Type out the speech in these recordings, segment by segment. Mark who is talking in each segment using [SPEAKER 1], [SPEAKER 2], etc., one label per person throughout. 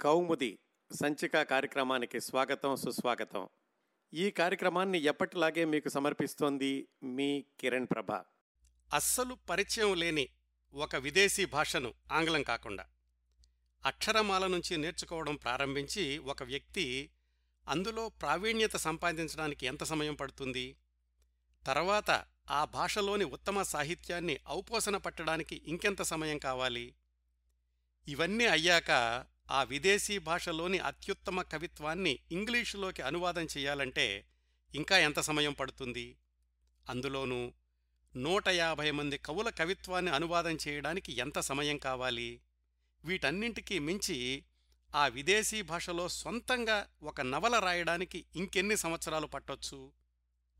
[SPEAKER 1] కౌముది సంచిక కార్యక్రమానికి స్వాగతం సుస్వాగతం. ఈ కార్యక్రమాన్ని ఎప్పటిలాగే మీకు సమర్పిస్తోంది మీ కిరణ్ ప్రభ.
[SPEAKER 2] అస్సలు పరిచయం లేని ఒక విదేశీ భాషను ఆంగ్లం కాకుండా. అక్షరమాల నుంచి నేర్చుకోవడం ప్రారంభించి ఒక వ్యక్తి అందులో ప్రావీణ్యత సంపాదించడానికి ఎంత సమయం పడుతుంది? తర్వాత ఆ భాషలోని ఉత్తమ సాహిత్యాన్ని ఔపోసన పట్టడానికి ఇంకెంత సమయం కావాలి? ఇవన్నీ అయ్యాక ఆ విదేశీ భాషలోని అత్యుత్తమ కవిత్వాన్ని ఇంగ్లీషులోకి అనువాదం చెయ్యాలంటే ఇంకా ఎంత సమయం పడుతుంది? అందులోనూ నూట యాభై మంది కవుల కవిత్వాన్ని అనువాదం చేయడానికి ఎంత సమయం కావాలి? వీటన్నింటికీ మించి ఆ విదేశీ భాషలో సొంతంగా ఒక నవల రాయడానికి ఇంకెన్ని సంవత్సరాలు పట్టొచ్చు?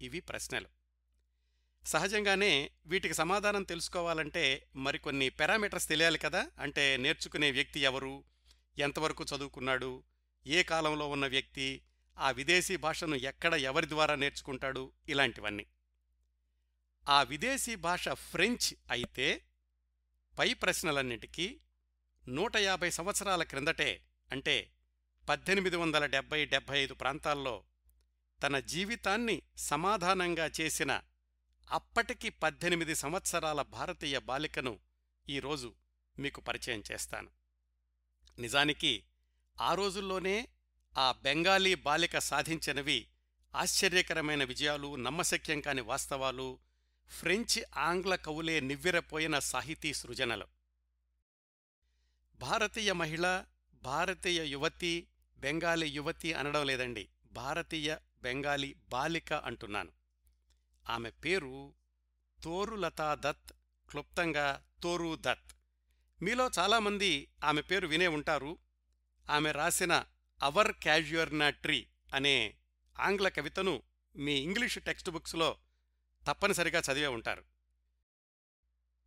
[SPEAKER 2] ఇవి ప్రశ్నలు. సహజంగానే వీటికి సమాధానం తెలుసుకోవాలంటే మరికొన్ని పారామీటర్స్ తెలియాలి కదా? అంటే నేర్చుకునే వ్యక్తి ఎవరు? ఎంతవరకు చదువుకున్నాడు ఏ కాలంలో ఉన్న వ్యక్తి ఆ విదేశీ భాషను ఎక్కడ ఎవరి ద్వారా నేర్చుకుంటాడు ఇలాంటివన్నీ. ఆ విదేశీ భాష ఫ్రెంచ్ అయితే పై ప్రశ్నలన్నిటికీ నూట యాభై సంవత్సరాల క్రిందటే అంటే పద్దెనిమిది వందల డెబ్బై డెబ్బై ఐదు ప్రాంతాల్లో తన జీవితాన్ని సమాధానంగా చేసిన అప్పటికి పద్దెనిమిది సంవత్సరాల భారతీయ బాలికను ఈరోజు మీకు పరిచయం చేస్తాను. నిజానికి ఆ రోజుల్లోనే ఆ బెంగాలీ బాలిక సాధించినవి ఆశ్చర్యకరమైన విజయాలు నమ్మశక్యం కాని వాస్తవాలు ఫ్రెంచ్ ఆంగ్ల కవులే నివ్వెరపోయిన సాహితీ సృజనలు. భారతీయ మహిళ భారతీయ యువతి బెంగాలీ యువతి అనడం లేదండి భారతీయ బెంగాలీ బాలిక అంటున్నాను. ఆమె పేరు తోరులతా దత్ క్లుప్తంగా తోరు దత్. మీలో చాలామంది ఆమె పేరు వినే ఉంటారు. ఆమె రాసిన అవర్ క్యాజుయర్నా ట్రీ అనే ఆంగ్ల కవితను మీ ఇంగ్లీషు టెక్స్ట్ బుక్స్లో తప్పనిసరిగా చదివే ఉంటారు.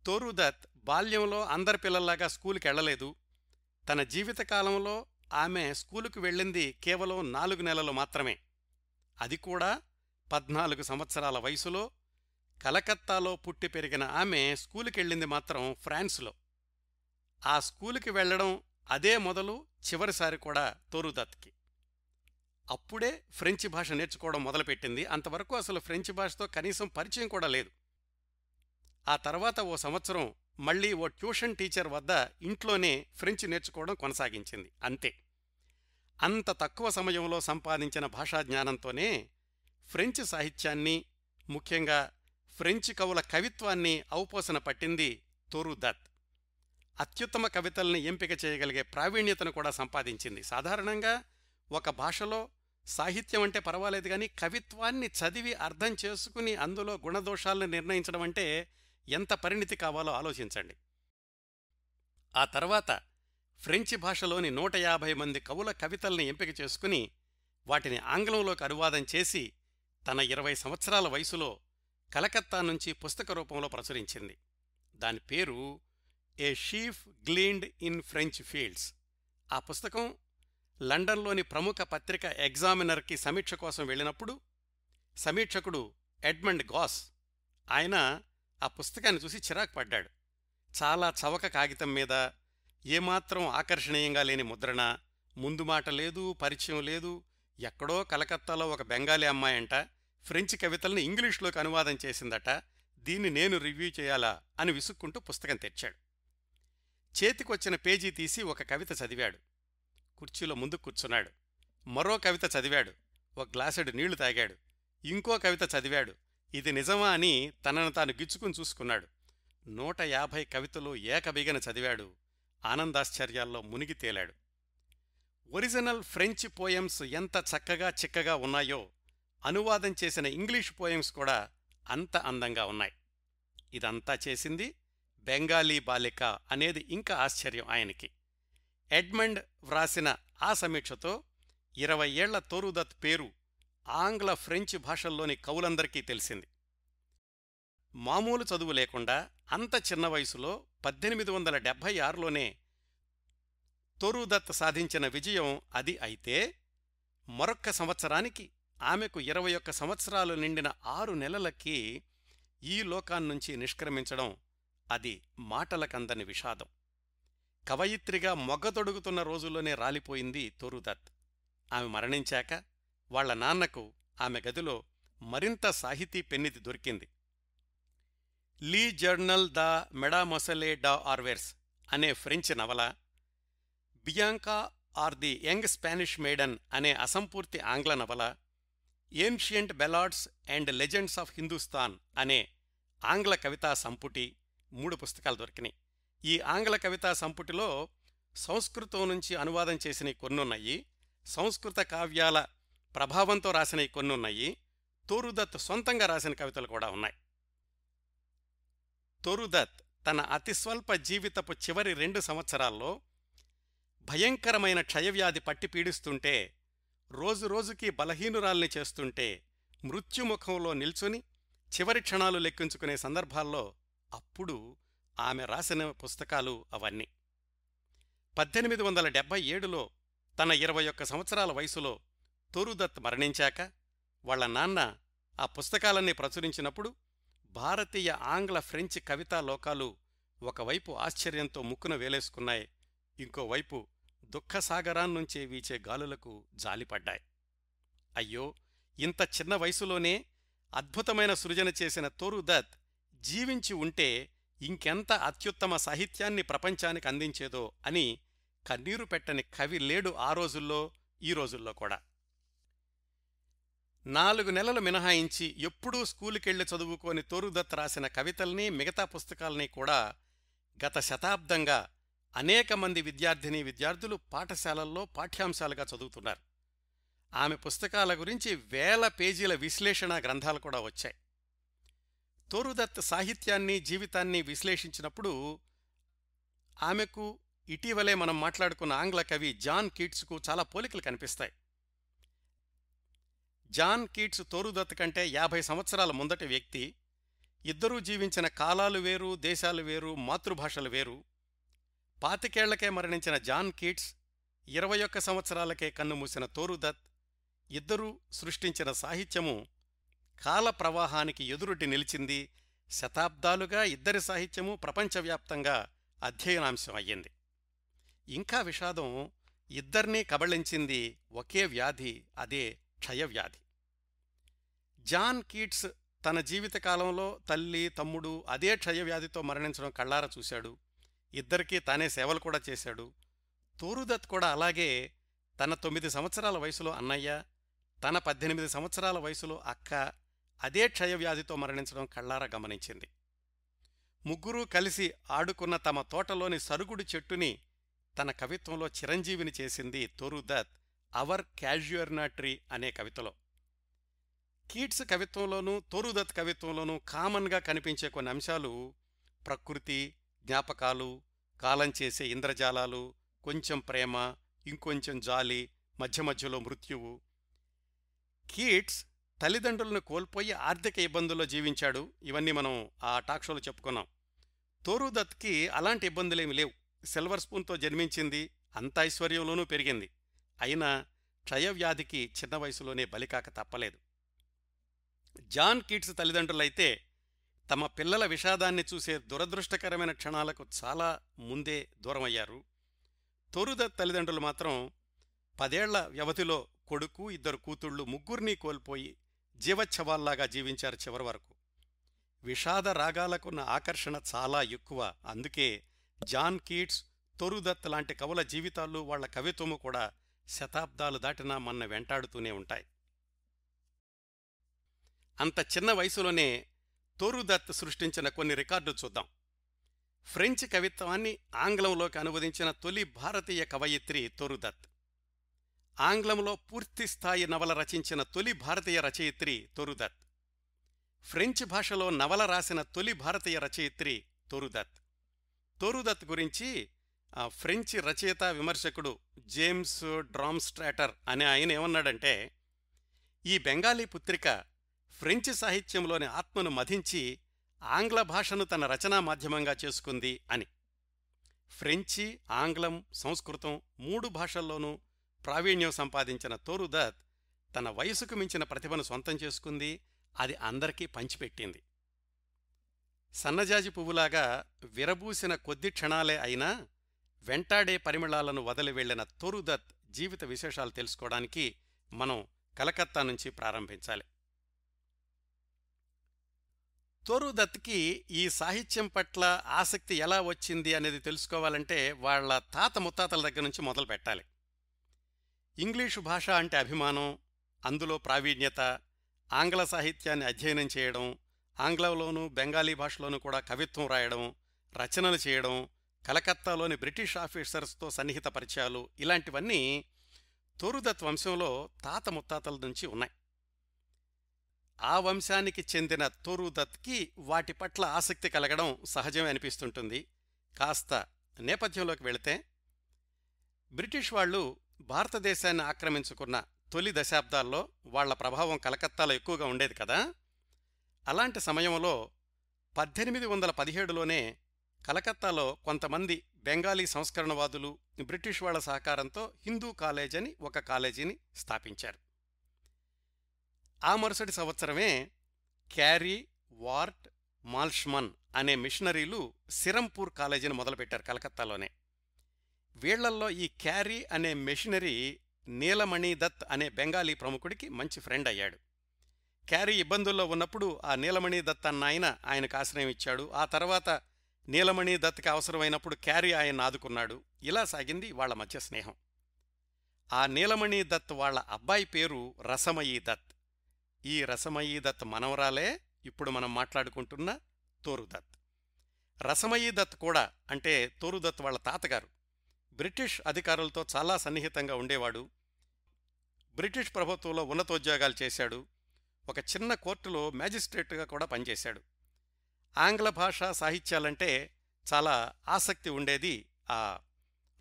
[SPEAKER 2] తోరుదత్ బాల్యంలో అందరి పిల్లల్లాగా స్కూలుకి వెళ్ళలేదు. తన జీవితకాలంలో ఆమె స్కూలుకు వెళ్ళింది కేవలం నాలుగు నెలలు మాత్రమే. అది కూడా పద్నాలుగు సంవత్సరాల వయసులో కలకత్తాలో పుట్టి పెరిగిన ఆమె స్కూలుకెళ్ళింది మాత్రం ఫ్రాన్స్లో. ఆ స్కూలుకి వెళ్ళడం అదే మొదలు చివరిసారి కూడా తోరుదత్కి. అప్పుడే ఫ్రెంచి భాష నేర్చుకోవడం మొదలుపెట్టింది. అంతవరకు అసలు ఫ్రెంచి భాషతో కనీసం పరిచయం కూడా లేదు. ఆ తర్వాత ఓ సంవత్సరం మళ్ళీ ఓ ట్యూషన్ టీచర్ వద్ద ఇంట్లోనే ఫ్రెంచ్ నేర్చుకోవడం కొనసాగించింది. అంతే. అంత తక్కువ సమయంలో సంపాదించిన భాషా జ్ఞానంతోనే ఫ్రెంచ్ సాహిత్యాన్ని ముఖ్యంగా ఫ్రెంచ్ కవుల కవిత్వాన్ని ఔపోసన పట్టింది తోరుదత్. అత్యుత్తమ కవితల్ని ఎంపిక చేయగలిగే ప్రావీణ్యతను కూడా సంపాదించింది. సాధారణంగా ఒక భాషలో సాహిత్యం అంటే పర్వాలేదు కానీ కవిత్వాన్ని చదివి అర్థం చేసుకుని అందులో గుణదోషాలను నిర్ణయించడం అంటే ఎంత పరిణితి కావాలో ఆలోచించండి. ఆ తర్వాత ఫ్రెంచి భాషలోని నూట యాభై మంది కవుల కవితల్ని ఎంపిక చేసుకుని వాటిని ఆంగ్లంలోకి అనువాదం చేసి తన ఇరవై సంవత్సరాల వయసులో కలకత్తా నుంచి పుస్తక రూపంలో ప్రచురించింది. దాని పేరు a sheaf gleaned in French fields ఆ పుస్తకం లండన్లోని ప్రముఖ పత్రిక ఎగ్జామినర్కి సమీక్ష కోసం వెళ్ళినప్పుడు సమీక్షకుడు ఎడ్మండ్ గాస్ ఆయన ఆ పుస్తకాన్ని చూసి చిరాకు పడ్డాడు. చాలా చవక కాగితం మీద ఏమాత్రం ఆకర్షణీయంగా లేని ముద్రణ ముందు మాట లేదు పరిచయం లేదు ఎక్కడో కలకత్తాలో ఒక బెంగాలీ అమ్మాయంట ఫ్రెంచ్ కవితల్ని ఇంగ్లీష్లోకి అనువాదం చేసిందట దీన్ని నేను రివ్యూ చేయాలా అని విసుక్కుంటూ పుస్తకం తెచ్చాడు చేతికొచ్చిన పేజీ తీసి ఒక కవిత చదివాడు. కుర్చీలో ముందు కూర్చున్నాడు. మరో కవిత చదివాడు. ఒక గ్లాసెడు నీళ్ళు తాగాడు. ఇంకో కవిత చదివాడు. ఇది నిజమా అని తనను తాను గిచ్చుకుని చూసుకున్నాడు. నూట యాభై కవితలు ఏకబిగన చదివాడు. ఆనందాశ్చర్యాల్లో మునిగి తేలాడు. ఒరిజినల్ ఫ్రెంచ్ పోయమ్స్ ఎంత చక్కగా చిక్కగా ఉన్నాయో అనువాదం చేసిన ఇంగ్లీష్ పోయమ్స్ కూడా అంత అందంగా ఉన్నాయి. ఇదంతా చేసింది బెంగాలీ బాలిక అనేది ఇంకా ఆశ్చర్యం ఆయనకి. ఎడ్మండ్ వ్రాసిన ఆ సమీక్షతో ఇరవై ఏళ్ళ తోరుదత్ పేరు ఆంగ్ల ఫ్రెంచ్ భాషల్లోని కవులందరికీ తెలిసింది. మామూలు చదువు లేకుండా అంత చిన్న వయసులో పద్దెనిమిది వందల డెబ్భై ఆరులోనే తొరుదత్ సాధించిన విజయం అది అయితే మరొక్క సంవత్సరానికి ఆమెకు ఇరవై ఒక్క సంవత్సరాలు నిండిన ఆరు నెలలకి ఈ లోకాన్నుంచి నిష్క్రమించడం అది మాటలకందని విషాదం. కవయిత్రిగా మొగ్గతొడుగుతున్న రోజుల్లోనే రాలిపోయింది తోరుదత్. ఆమె మరణించాక వాళ్ళ నాన్నకు ఆమె గదిలో మరింత సాహితీ పెన్నిది దొరికింది. లీ జర్నల్ ద మెడామొసలే డా ఆర్వెర్స్ అనే ఫ్రెంచ్ నవల Bianca or the young Spanish maiden అనే అసంపూర్తి ఆంగ్ల నవల ancient ballads and legends of Hindustan అనే ఆంగ్ల కవితా సంపుటి మూడు పుస్తకాలు దొరికినాయి. ఈ ఆంగ్ల కవితా సంపుటిలో సంస్కృతం నుంచి అనువాదం చేసినవి కొన్నున్నాయి సంస్కృత కావ్యాల ప్రభావంతో రాసినవి కొన్నున్నాయి తోరుదత్ సొంతంగా రాసిన కవితలు కూడా ఉన్నాయి. తోరుదత్ తన అతి స్వల్ప జీవితపు చివరి రెండు సంవత్సరాల్లో భయంకరమైన క్షయవ్యాధి పట్టి పీడిస్తుంటే రోజురోజుకీ బలహీనురాల్ని చేస్తుంటే మృత్యుముఖంలో నిల్చుని చివరి క్షణాలు లెక్కించుకునే సందర్భాల్లో అప్పుడు ఆమె రాసిన పుస్తకాలు అవన్నీ. పద్దెనిమిది వందల డెబ్బై ఏడులో తన ఇరవై ఒక్క సంవత్సరాల వయసులో తోరుదత్ మరణించాక వాళ్ళ నాన్న ఆ పుస్తకాలన్నీ ప్రచురించినప్పుడు భారతీయ ఆంగ్ల ఫ్రెంచ్ కవితా లోకాలు ఒకవైపు ఆశ్చర్యంతో ముక్కున వేలేసుకున్నాయి ఇంకోవైపు దుఃఖసాగరాన్నుంచే వీచే గాలులకు జాలిపడ్డాయి. అయ్యో! ఇంత చిన్న వయసులోనే అద్భుతమైన సృజన చేసిన తోరుదత్ జీవించి ఉంటే ఇంకెంత అత్యుత్తమ సాహిత్యాన్ని ప్రపంచానికి అందించేదో అని కన్నీరు పెట్టని కవి లేడు ఆ రోజుల్లో ఈ రోజుల్లో కూడా. నాలుగు నెలలు మినహాయించి ఎప్పుడూ స్కూలుకెళ్ళి చదువుకోని తోరుదత్ రాసిన కవితల్ని మిగతా పుస్తకాల్ని కూడా గత శతాబ్దంగా అనేక మంది విద్యార్థిని విద్యార్థులు పాఠశాలల్లో పాఠ్యాంశాలుగా చదువుతున్నారు. ఆమె పుస్తకాల గురించి వేల పేజీల విశ్లేషణ గ్రంథాలు కూడా వచ్చాయి. తోరుదత్ సాహిత్యాన్ని జీవితాన్ని విశ్లేషించినప్పుడు ఆమెకు ఇటీవలే మనం మాట్లాడుకున్న ఆంగ్ల కవి జాన్ కీట్స్కు చాలా పోలికలు కనిపిస్తాయి. జాన్ కీట్స్ తోరుదత్ కంటే యాభై సంవత్సరాల ముందటి వ్యక్తి. ఇద్దరూ జీవించిన కాలాలు వేరు దేశాలు వేరు మాతృభాషలు వేరు. పాతికేళ్ళకే మరణించిన జాన్ కీట్స్ ఇరవై ఒక్క సంవత్సరాలకే కన్నుమూసిన తోరుదత్. ఇద్దరూ సృష్టించిన సాహిత్యము కాల ప్రవాహానికి ఎదురుటి నిలిచింది శతాబ్దాలుగా ఇద్దరి సాహిత్యము ప్రపంచవ్యాప్తంగా అధ్యయనాంశం అయ్యింది. ఇంకా విషాదం ఇద్దర్నీ కబళించింది ఒకే వ్యాధి అదే క్షయవ్యాధి. జాన్ కీట్స్ తన జీవితకాలంలో తల్లి తమ్ముడు అదే క్షయవ్యాధితో మరణించడం కళ్ళారా చూశాడు. ఇద్దరికీ తానే సేవలు కూడా చేశాడు. తోరుదత్ కూడా అలాగే తన తొమ్మిది సంవత్సరాల వయసులో అన్నయ్య తన పద్దెనిమిది సంవత్సరాల వయసులో అక్క అదే క్షయవ్యాధితో మరణించడం కళ్ళారా గమనించింది. ముగ్గురూ కలిసి ఆడుకున్న తమ తోటలోని సరుగుడు చెట్టుని తన కవిత్వంలో చిరంజీవిని చేసింది తోరుదత్ అవర్ క్యాజుయర్నా ట్రీ అనే కవితలో. కీట్స్ కవిత్వంలోనూ తోరుదత్ కవిత్వంలోనూ కామన్గా కనిపించే కొన్ని అంశాలు ప్రకృతి జ్ఞాపకాలు కాలం చేసే ఇంద్రజాలాలు కొంచెం ప్రేమ ఇంకొంచెం జాలి మధ్య మధ్యలో మృత్యువు. కీట్స్ తల్లిదండ్రులను కోల్పోయి ఆర్థిక ఇబ్బందుల్లో జీవించాడు. ఇవన్నీ మనం ఆ టాక్ షోలో చెప్పుకున్నాం. తోరుదత్కి అలాంటి ఇబ్బందులేమి లేవు. సిల్వర్ స్పూన్తో జన్మించింది. అంత ఐశ్వర్యంలోనూ పెరిగింది. అయినా క్షయవ్యాధికి చిన్న వయసులోనే బలికాక తప్పలేదు. జాన్ కీట్స్ తల్లిదండ్రులైతే తమ పిల్లల విషాదాన్ని చూసే దురదృష్టకరమైన క్షణాలకు చాలా ముందే దూరమయ్యారు. తోరుదత్ తల్లిదండ్రులు మాత్రం పదేళ్ళ వ్యవధిలో కొడుకు ఇద్దరు కూతుళ్ళు ముగ్గురినీ కోల్పోయి జీవచ్ఛవాల్లాగా జీవించారు చివరి వరకు. విషాద రాగాలకున్న ఆకర్షణ చాలా ఎక్కువ. అందుకే జాన్ కీట్స్ తొరుదత్ లాంటి కవుల జీవితాలు వాళ్ళ కవిత్వము కూడా శతాబ్దాలు దాటినా మన్న వెంటాడుతూనే ఉంటాయి. అంత చిన్న వయసులోనే తోరుదత్ సృష్టించిన కొన్ని రికార్డులు చూద్దాం. ఫ్రెంచ్ కవిత్వాన్ని ఆంగ్లంలోకి అనువదించిన తొలి భారతీయ కవయిత్రి తోరుదత్ ఆంగ్లంలో పూర్తిస్థాయి నవల రచించిన తొలి భారతీయ రచయిత్రి తొరుదత్. ఫ్రెంచ్ భాషలో నవల రాసిన తొలి భారతీయ రచయిత్రి తొరుదత్. తోరుదత్ గురించి ఆ ఫ్రెంచ్ రచయిత విమర్శకుడు జేమ్స్ డ్రామ్స్ట్రాటర్ అనే ఆయన ఏమన్నాడంటే ఈ బెంగాలీ పుత్రిక ఫ్రెంచ్ సాహిత్యంలోని ఆత్మను మధించి ఆంగ్ల భాషను తన రచనా మాధ్యమంగా చేసుకుంది అని. ఫ్రెంచి ఆంగ్లం సంస్కృతం మూడు భాషల్లోనూ ప్రావీణ్యం సంపాదించిన తోరుదత్ తన వయసుకు మించిన ప్రతిభను సొంతం చేసుకుంది అది అందరికీ పంచిపెట్టింది. సన్నజాజి పువ్వులాగా విరబూసిన కొద్ది క్షణాలే అయినా వెంటాడే పరిమళాలను వదిలి వెళ్ళిన తోరుదత్ జీవిత విశేషాలు తెలుసుకోవడానికి మనం కలకత్తా నుంచి ప్రారంభించాలి. తోరుదత్కి ఈ సాహిత్యం పట్ల ఆసక్తి ఎలా వచ్చింది అనేది తెలుసుకోవాలంటే వాళ్ళ తాత ముత్తాతల దగ్గర నుంచి మొదలు పెట్టాలి ఇంగ్లీషు భాష అంటే అభిమానం అందులో ప్రావీణ్యత ఆంగ్ల సాహిత్యాన్ని అధ్యయనం చేయడం ఆంగ్లంలోనూ బెంగాలీ భాషలోనూ కూడా కవిత్వం రాయడం రచనలు చేయడం కలకత్తాలోని బ్రిటిష్ ఆఫీసర్స్తో సన్నిహిత పరిచయాలు ఇలాంటివన్నీ తోరుదత్ వంశంలో తాత ముత్తాతల నుంచి ఉన్నాయి. ఆ వంశానికి చెందిన తోరుదత్కి వాటి పట్ల ఆసక్తి కలగడం సహజమే అనిపిస్తుంటుంది. కాస్త నేపథ్యంలోకి వెళితే బ్రిటిష్ వాళ్ళు భారతదేశాన్ని ఆక్రమించుకున్న తొలి దశాబ్దాల్లో వాళ్ళ ప్రభావం కలకత్తాలో ఎక్కువగా ఉండేది కదా. అలాంటి సమయంలో పద్దెనిమిది వందల పదిహేడులోనే కలకత్తాలో కొంతమంది బెంగాలీ సంస్కరణవాదులు బ్రిటిష్ వాళ్ళ సహకారంతో హిందూ కాలేజ్ అని ఒక కాలేజీని స్థాపించారు. ఆ మరుసటి సంవత్సరమే క్యారీ వార్ట్ మాల్ష్మన్ అనే మిషనరీలు సిరంపూర్ కాలేజీని మొదలుపెట్టారు కలకత్తాలోనే. వీళ్ళల్లో ఈ క్యారీ అనే మెషినరీ నీలమణి దత్ అనే బెంగాలీ ప్రముఖుడికి మంచి ఫ్రెండ్ అయ్యాడు. క్యారీ ఇబ్బందుల్లో ఉన్నప్పుడు ఆ నీలమణి దత్ అన్న ఆయన ఆయనకు ఆశ్రయం ఇచ్చాడు. ఆ తర్వాత నీలమణి దత్కి అవసరమైనప్పుడు క్యారీ ఆయన ఆదుకున్నాడు. ఇలా సాగింది వాళ్ళ మధ్య స్నేహం. ఆ నీలమణి దత్ వాళ్ళ అబ్బాయి పేరు రసమయీ దత్. ఈ రసమయీ దత్ మనవరాలే ఇప్పుడు మనం మాట్లాడుకుంటున్న తోరుదత్ రసమయీ దత్ కూడా అంటే తోరుదత్ వాళ్ళ తాతగారు. బ్రిటిష్ అధికారులతో చాలా సన్నిహితంగా ఉండేవాడు. బ్రిటిష్ ప్రభుత్వంలో ఉన్నతోద్యోగాలు చేశాడు. ఒక చిన్న కోర్టులో మ్యాజిస్ట్రేట్గా కూడా పనిచేశాడు. ఆంగ్ల భాష సాహిత్యాలంటే చాలా ఆసక్తి ఉండేది ఆ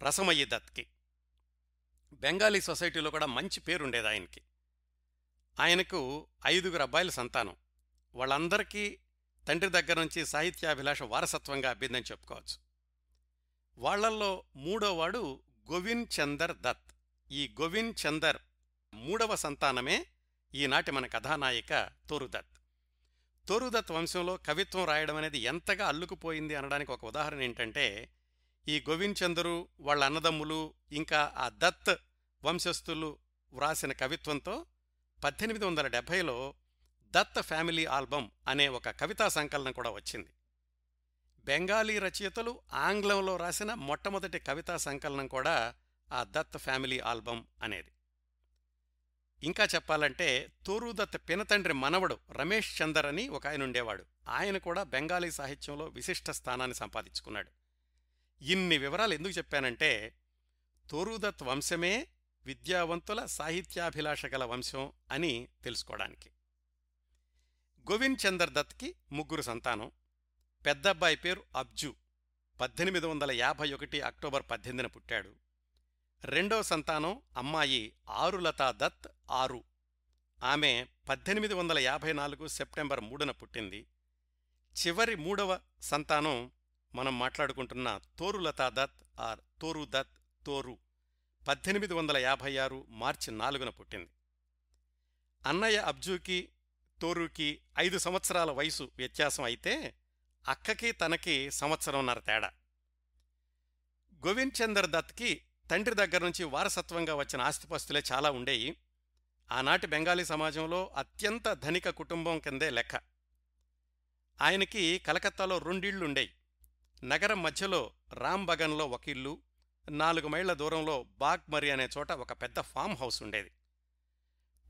[SPEAKER 2] రసమయ్య దత్కి. బెంగాలీ సొసైటీలో కూడా మంచి పేరుండేది ఆయనకి. ఆయనకు ఐదుగురు అబ్బాయిల సంతానం. వాళ్ళందరికీ తండ్రి దగ్గర నుంచి సాహిత్యాభిలాష వారసత్వంగా అబ్బిందని చెప్పుకోవచ్చు. వాళ్ళల్లో మూడోవాడు గోవింద్ చందర్ దత్. ఈ గోవింద్ చందర్ మూడవ సంతానమే ఈనాటి మన కథానాయిక తోరుదత్. తోరుదత్ వంశంలో కవిత్వం రాయడం అనేది ఎంతగా అల్లుకుపోయింది అనడానికి ఒక ఉదాహరణ ఏంటంటే ఈ గోవింద్ చందరు వాళ్ళ అన్నదమ్ములు ఇంకా ఆ దత్ వంశస్థులు వ్రాసిన కవిత్వంతో పద్దెనిమిది వందల డెబ్భైలో దత్ ఫ్యామిలీ ఆల్బమ్ అనే ఒక కవితా సంకలనం కూడా వచ్చింది. బెంగాలీ రచయితలు ఆంగ్లంలో రాసిన మొట్టమొదటి కవితా సంకలనం కూడా ఆ దత్ ఫ్యామిలీ ఆల్బం అనేది. ఇంకా చెప్పాలంటే తోరుదత్ పినతండ్రి మనవడు రమేష్ చందర్ అని ఒక ఆయన ఉండేవాడు. ఆయన కూడా బెంగాలీ సాహిత్యంలో విశిష్ట స్థానాన్ని సంపాదించుకున్నాడు. ఇన్ని వివరాలు ఎందుకు చెప్పానంటే తోరుదత్ వంశమే విద్యావంతుల సాహిత్యాభిలాష గల వంశం అని తెలుసుకోవడానికి. గోవింద్ చందర్ దత్కి ముగ్గురు సంతానం. పెద్దబ్బాయి పేరు అబ్జు. పద్దెనిమిది వందల యాభై ఒకటి అక్టోబర్ పద్దెనిమిదిన పుట్టాడు. రెండో సంతానం అమ్మాయి ఆరులతా దత్ ఆరు. ఆమె పద్దెనిమిది వందల యాభై నాలుగు సెప్టెంబర్ మూడున పుట్టింది. చివరి మూడవ సంతానం మనం మాట్లాడుకుంటున్న తోరులతా దత్ ఆర్ తోరు దత్ తోరు పద్దెనిమిది వందల యాభై ఆరు మార్చి నాలుగున పుట్టింది. అన్నయ్య అబ్జూకి తోరుకి ఐదు సంవత్సరాల వయసు వ్యత్యాసం అయితే అక్కకి తనకి సంవత్సరంన్నర తేడా. గోవింద్ చందర్ దత్కి తండ్రి దగ్గర నుంచి వారసత్వంగా వచ్చిన ఆస్తిపస్తులే చాలా ఉండేవి ఆనాటి బెంగాలీ సమాజంలో అత్యంత ధనిక కుటుంబం కిందే లెక్క. ఆయనకి కలకత్తాలో రెండిళ్ళుండేవి నగరం మధ్యలో రాంబగన్లో ఒక ఇల్లు నాలుగు మైళ్ళ దూరంలో బాగ్మరి అనే చోట ఒక పెద్ద ఫామ్ హౌస్ ఉండేది.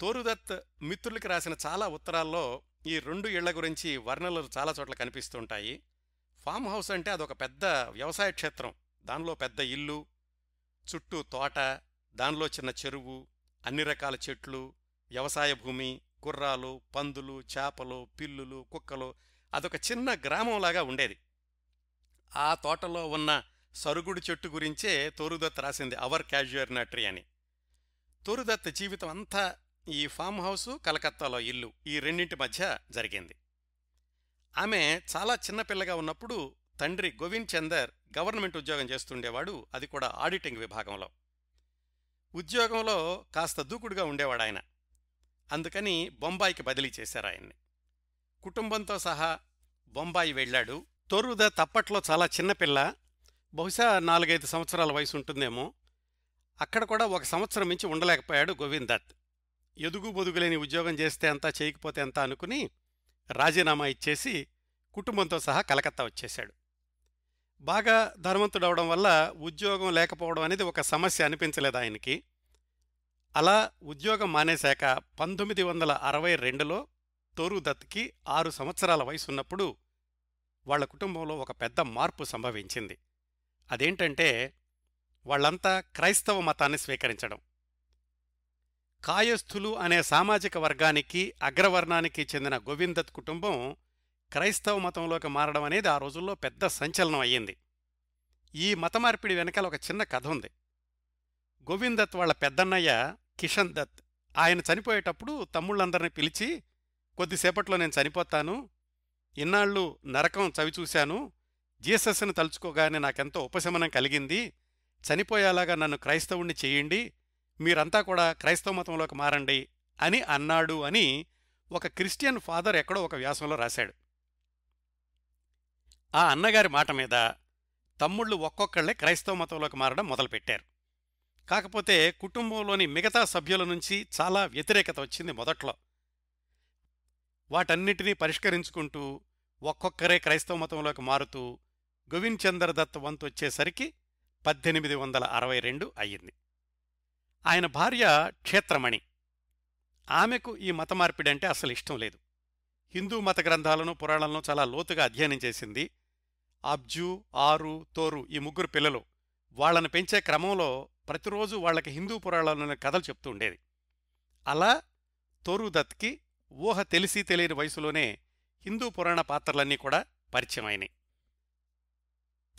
[SPEAKER 2] తోరుదత్ మిత్రులకి రాసిన చాలా ఉత్తరాల్లో ఈ రెండు ఇళ్ళ గురించి వర్ణనలు చాలా చోట్ల కనిపిస్తుంటాయి. ఫామ్ హౌస్ అంటే అదొక పెద్ద వ్యవసాయ క్షేత్రం. దానిలో పెద్ద ఇల్లు చుట్టూ తోట దానిలో చిన్న చెరువు అన్ని రకాల చెట్లు వ్యవసాయ భూమి గుర్రాలు పందులు చేపలు పిల్లులు కుక్కలు అదొక చిన్న గ్రామంలాగా ఉండేది. ఆ తోటలో ఉన్న సరుగుడు చెట్టు గురించే తోరుదత్ రాసింది అవర్ క్యాజుయర్నట్రీ అని. తోరుదత్ జీవితం అంతా ఈ ఫామ్ హౌసు కలకత్తాలో ఇల్లు ఈ రెండింటి మధ్య జరిగింది. ఆమె చాలా చిన్నపిల్లగా ఉన్నప్పుడు తండ్రి గోవింద్ చందర్ గవర్నమెంట్ ఉద్యోగం చేస్తుండేవాడు అది కూడా ఆడిటింగ్ విభాగంలో. ఉద్యోగంలో కాస్త దూకుడుగా ఉండేవాడు ఆయన అందుకని బొంబాయికి బదిలీ చేశారు ఆయన్ని. కుటుంబంతో సహా బొంబాయి వెళ్ళాడు. తొరుద తప్పట్లో చాలా చిన్నపిల్ల బహుశా నాలుగైదు సంవత్సరాల వయసు ఉంటుందేమో అక్కడ కూడా ఒక సంవత్సరం మించి ఉండలేకపోయాడు గోవింద్ దత్ ఎదుగు బొదుగులేని ఉద్యోగం చేస్తే అంతా చేయకపోతే అంతా అనుకుని రాజీనామా ఇచ్చేసి కుటుంబంతో సహా కలకత్తా వచ్చేశాడు. బాగా ధనవంతుడవడం వల్ల ఉద్యోగం లేకపోవడం అనేది ఒక సమస్య అనిపించలేదు ఆయనకి. అలా ఉద్యోగం మానేశాక పంతొమ్మిది వందల అరవై రెండులో తోరు దత్కి ఆరు సంవత్సరాల వయసు ఉన్నప్పుడు వాళ్ళ కుటుంబంలో ఒక పెద్ద మార్పు సంభవించింది. అదేంటంటే వాళ్ళంతా క్రైస్తవ మతాన్ని స్వీకరించడం. కాయస్థులు అనే సామాజిక వర్గానికి అగ్రవర్ణానికి చెందిన గోవిందత్ కుటుంబం క్రైస్తవ మతంలోకి మారడం అనేది ఆ రోజుల్లో పెద్ద సంచలనం అయ్యింది. ఈ మతమార్పిడి వెనకాల ఒక చిన్న కథ ఉంది. గోవిందత్ వాళ్ళ పెద్దన్నయ్య కిషన్ దత్ ఆయన చనిపోయేటప్పుడు తమ్ముళ్ళందరినీ పిలిచి కొద్దిసేపట్లో నేను చనిపోతాను ఇన్నాళ్ళు నరకం చవిచూశాను జీసస్ని తలుచుకోగానే నాకెంతో ఉపశమనం కలిగింది చనిపోయేలాగా నన్ను క్రైస్తవుణ్ణి చేయండి మీరంతా కూడా క్రైస్తవ మతంలోకి మారండి అని అన్నాడు అని ఒక క్రిస్టియన్ ఫాదర్ ఎక్కడో ఒక వ్యాసంలో రాశాడు. ఆ అన్నగారి మాట మీద తమ్ముళ్ళు ఒక్కొక్కళ్ళే క్రైస్తవ మతంలోకి మారడం మొదలుపెట్టారు. కాకపోతే కుటుంబంలోని మిగతా సభ్యుల నుంచి చాలా వ్యతిరేకత వచ్చింది మొదట్లో. వాటన్నిటినీ పరిష్కరించుకుంటూ ఒక్కొక్కరే క్రైస్తవ మతంలోకి మారుతూ గోవింద్ చంద్ర దత్ వంతు వచ్చేసరికి పద్దెనిమిది వందల అరవై రెండు అయ్యింది. ఆయన భార్య క్షేత్రమణి. ఆమెకు ఈ మత మార్పిడి అంటే అసలు ఇష్టం లేదు. హిందూ మత గ్రంథాలను పురాణాలను చాలా లోతుగా అధ్యయనం చేసింది. అబ్జు ఆరు తోరు ఈ ముగ్గురు పిల్లలు వాళ్ళను పెంచే క్రమంలో ప్రతిరోజు వాళ్ళకి హిందూ పురాణాలను కథలు చెప్తూ ఉండేది. అలా తోరు దత్కి ఊహ తెలిసి తెలియని వయసులోనే హిందూ పురాణ పాత్రలన్నీ కూడా పరిచయమైనవి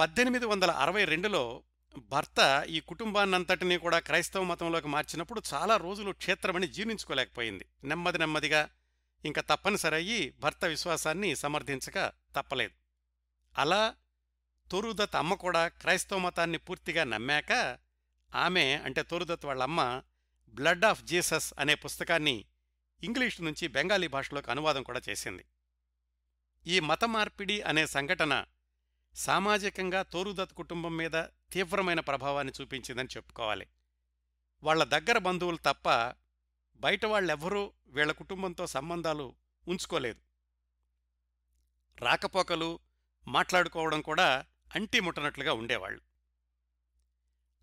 [SPEAKER 2] పద్దెనిమిది వందల అరవై రెండులో భర్త ఈ కుటుంబాన్నంతటినీ కూడా క్రైస్తవ మతంలోకి మార్చినప్పుడు చాలా రోజులు క్షేత్రమని జీర్ణించుకోలేకపోయింది. నెమ్మది నెమ్మదిగా ఇంకా తప్పనిసరి భర్త విశ్వాసాన్ని సమర్థించక తప్పలేదు. అలా తొరుదత్ అమ్మ కూడా క్రైస్తవ మతాన్ని పూర్తిగా నమ్మాక ఆమె అంటే తోరుదత్ వాళ్ళమ్మ బ్లడ్ ఆఫ్ జీసస్ అనే పుస్తకాన్ని ఇంగ్లీష్ నుంచి బెంగాలీ భాషలోకి అనువాదం కూడా చేసింది. ఈ మత మార్పిడి అనే సంఘటన సామాజికంగా తోరుదత్ కుటుంబం మీద తీవ్రమైన ప్రభావాన్ని చూపించిందని చెప్పుకోవాలి. వాళ్ళ దగ్గర బంధువులు తప్ప బయట వాళ్ళెవ్వరూ వీళ్ళ కుటుంబంతో సంబంధాలు ఉంచుకోలేదు. రాకపోకలు మాట్లాడుకోవడం కూడా అంటి ముట్టనట్లుగా ఉండేవాళ్ళు.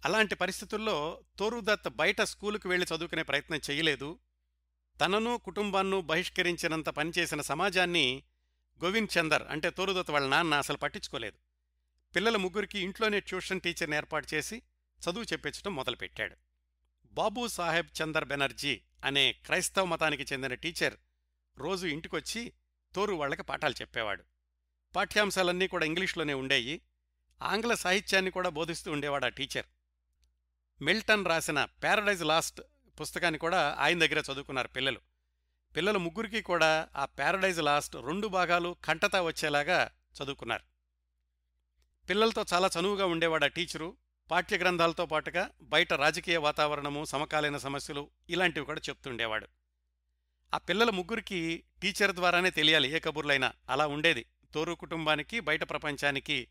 [SPEAKER 2] అలాంటి పరిస్థితుల్లో తోరుదత్ బయట స్కూలుకు వెళ్ళి చదువుకునే ప్రయత్నం చేయలేదు. తనను కుటుంబాన్ను బహిష్కరించినంత పనిచేసిన సమాజాన్ని గోవింద్ చందర్ అంటే తోరుదత్ వాళ్ళ నాన్న అసలు పట్టించుకోలేదు. పిల్లల ముగ్గురికి ఇంట్లోనే ట్యూషన్ టీచర్ని ఏర్పాటు చేసి చదువు చెప్పించడం మొదలుపెట్టాడు. బాబూ సాహెబ్ చందర్ బెనర్జీ అనే క్రైస్తవ మతానికి చెందిన టీచర్ రోజు ఇంటికొచ్చి తోరు వాళ్ళకి పాఠాలు చెప్పేవాడు. పాఠ్యాంశాలన్నీ కూడా ఇంగ్లీష్లోనే ఉండేయి. ఆంగ్ల సాహిత్యాన్ని కూడా బోధిస్తూ ఉండేవాడు ఆ టీచర్. మిల్టన్ రాసిన ప్యారడైజ్ లాస్ట్ పుస్తకాన్ని కూడా ఆయన దగ్గర చదువుకున్నారు పిల్లలు. పిల్లల ముగ్గురికి కూడా ఆ ప్యారడైజ్ లాస్ట్ రెండు భాగాలు కంటతా వచ్చేలాగా చదువుకున్నారు. పిల్లలతో చాలా చనువుగా ఉండేవాడు ఆ టీచరు. పాఠ్య గ్రంథాలతో పాటుగా బయట రాజకీయ వాతావరణము సమకాలీన సమస్యలు ఇలాంటివి కూడా చెప్తుండేవాడు ఆ పిల్లల ముగ్గురికి టీచర్ ద్వారానే తెలియాలి ఏ కబుర్లైనా. అలా ఉండేది. తోరు కుటుంబానికి బయట ప్రపంచానికి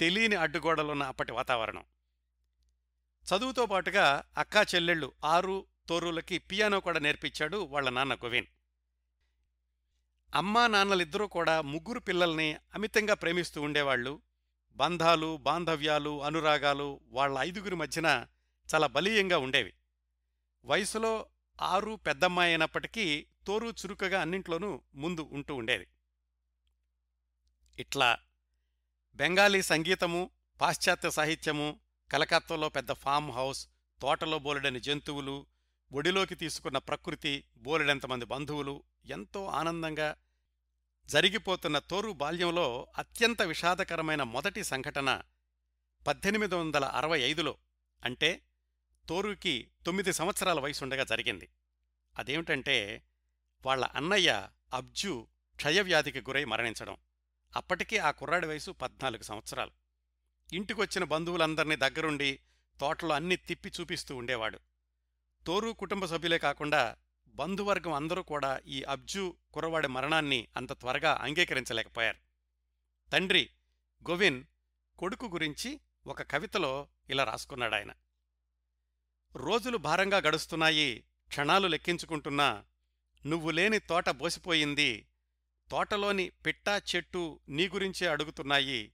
[SPEAKER 2] తెలియని అడ్డుగోడలున్న అప్పటి వాతావరణం. చదువుతో పాటుగా అక్కా చెల్లెళ్ళు ఆరు తోరులకి పియానో కూడా నేర్పించాడు వాళ్ళ నాన్న గోవిన్ అమ్మా నాన్నలిద్దరూ కూడా ముగ్గురు పిల్లల్ని అమితంగా ప్రేమిస్తూ ఉండేవాళ్ళు బంధాలు బాంధవ్యాలు అనురాగాలు వాళ్ళ ఐదుగురి మధ్యన చాలా బలీయంగా ఉండేవి. వయసులో ఆరు పెద్దమ్మాయి అయినప్పటికీ తోరు చురుకగా అన్నింట్లోనూ ముందు ఉంటూ ఉండేది. ఇట్లా బెంగాలీ సంగీతము పాశ్చాత్య సాహిత్యము కలకత్తాలో పెద్ద ఫామ్ హౌస్ తోటలో బోలెడని జంతువులు ఒడిలోకి తీసుకున్న ప్రకృతి బోలెడంతమంది బంధువులు ఎంతో ఆనందంగా జరిగిపోతున్న తోరు బాల్యంలో అత్యంత విషాదకరమైన మొదటి సంఘటన పద్దెనిమిది వందల అరవై ఐదులో అంటే తోరుకి తొమ్మిది సంవత్సరాల వయసుండగా జరిగింది. అదేమిటంటే వాళ్ళ అన్నయ్య అబ్జు క్షయవ్యాధికి గురై మరణించడం. అప్పటికే ఆ కుర్రాడి వయసు పద్నాలుగు సంవత్సరాలు. ఇంటికొచ్చిన బంధువులందర్నీ దగ్గరుండి తోటలో అన్ని తిప్పి చూపిస్తూ ఉండేవాడు. తోరు కుటుంబ సభ్యులే కాకుండా బంధువర్గం అందరూ కూడా ఈ అబ్జు కురవాడి మరణాన్ని అంత త్వరగా అంగీకరించలేకపోయారు. తండ్రి గోవిన్ కొడుకు గురించి ఒక కవితలో ఇలా రాసుకున్నాడాయన. రోజులు భారంగా గడుస్తున్నాయి క్షణాలు లెక్కించుకుంటున్నా నువ్వు లేని తోట బోసిపోయింది తోటలోని పిట్టా చెట్టు నీ గురించే అడుగుతున్నాయి.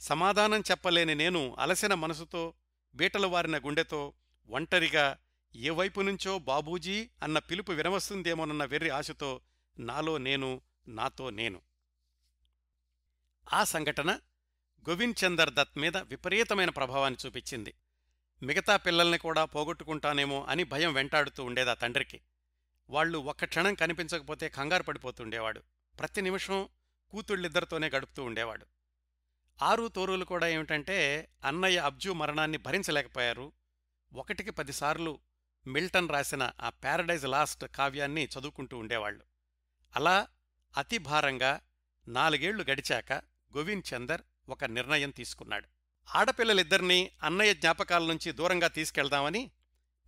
[SPEAKER 2] సమాధానం చెప్పలేని నేను అలసిన మనసుతో బీటలు వారిన గుండెతో ఒంటరిగా ఏ వైపు నుంచో బాబూజీ అన్న పిలుపు వినవస్తుందేమోనన్న వెర్రి ఆశతో నాలో నేను నాతో నేను. ఆ సంఘటన గోవింద్ చందర్ దత్ మీద విపరీతమైన ప్రభావాన్ని చూపించింది. మిగతా పిల్లల్ని కూడా పోగొట్టుకుంటానేమో అని భయం వెంటాడుతూ ఉండేదా తండ్రికి. వాళ్ళు ఒక్క క్షణం కనిపించకపోతే కంగారు పడిపోతుండేవాడు. ప్రతి నిమిషం కూతుళ్ళిద్దరితోనే గడుపుతూ ఉండేవాడు. ఆరు తోరులు కూడా ఏమిటంటే అన్నయ్య అబ్జు మరణాన్ని భరించలేకపోయారు. ఒకటికి పదిసార్లు మిల్టన్ రాసిన ఆ ప్యారడైజ్ లాస్ట్ కావ్యాన్ని చదువుకుంటూ ఉండేవాళ్ళు అలా అతి భారంగా నాలుగేళ్ళు గడిచాక గోవింద్ చందర్ ఒక నిర్ణయం తీసుకున్నాడు. ఆడపిల్లలిద్దరినీ అన్నయ్య జ్ఞాపకాల నుంచి దూరంగా తీసుకెళ్దామని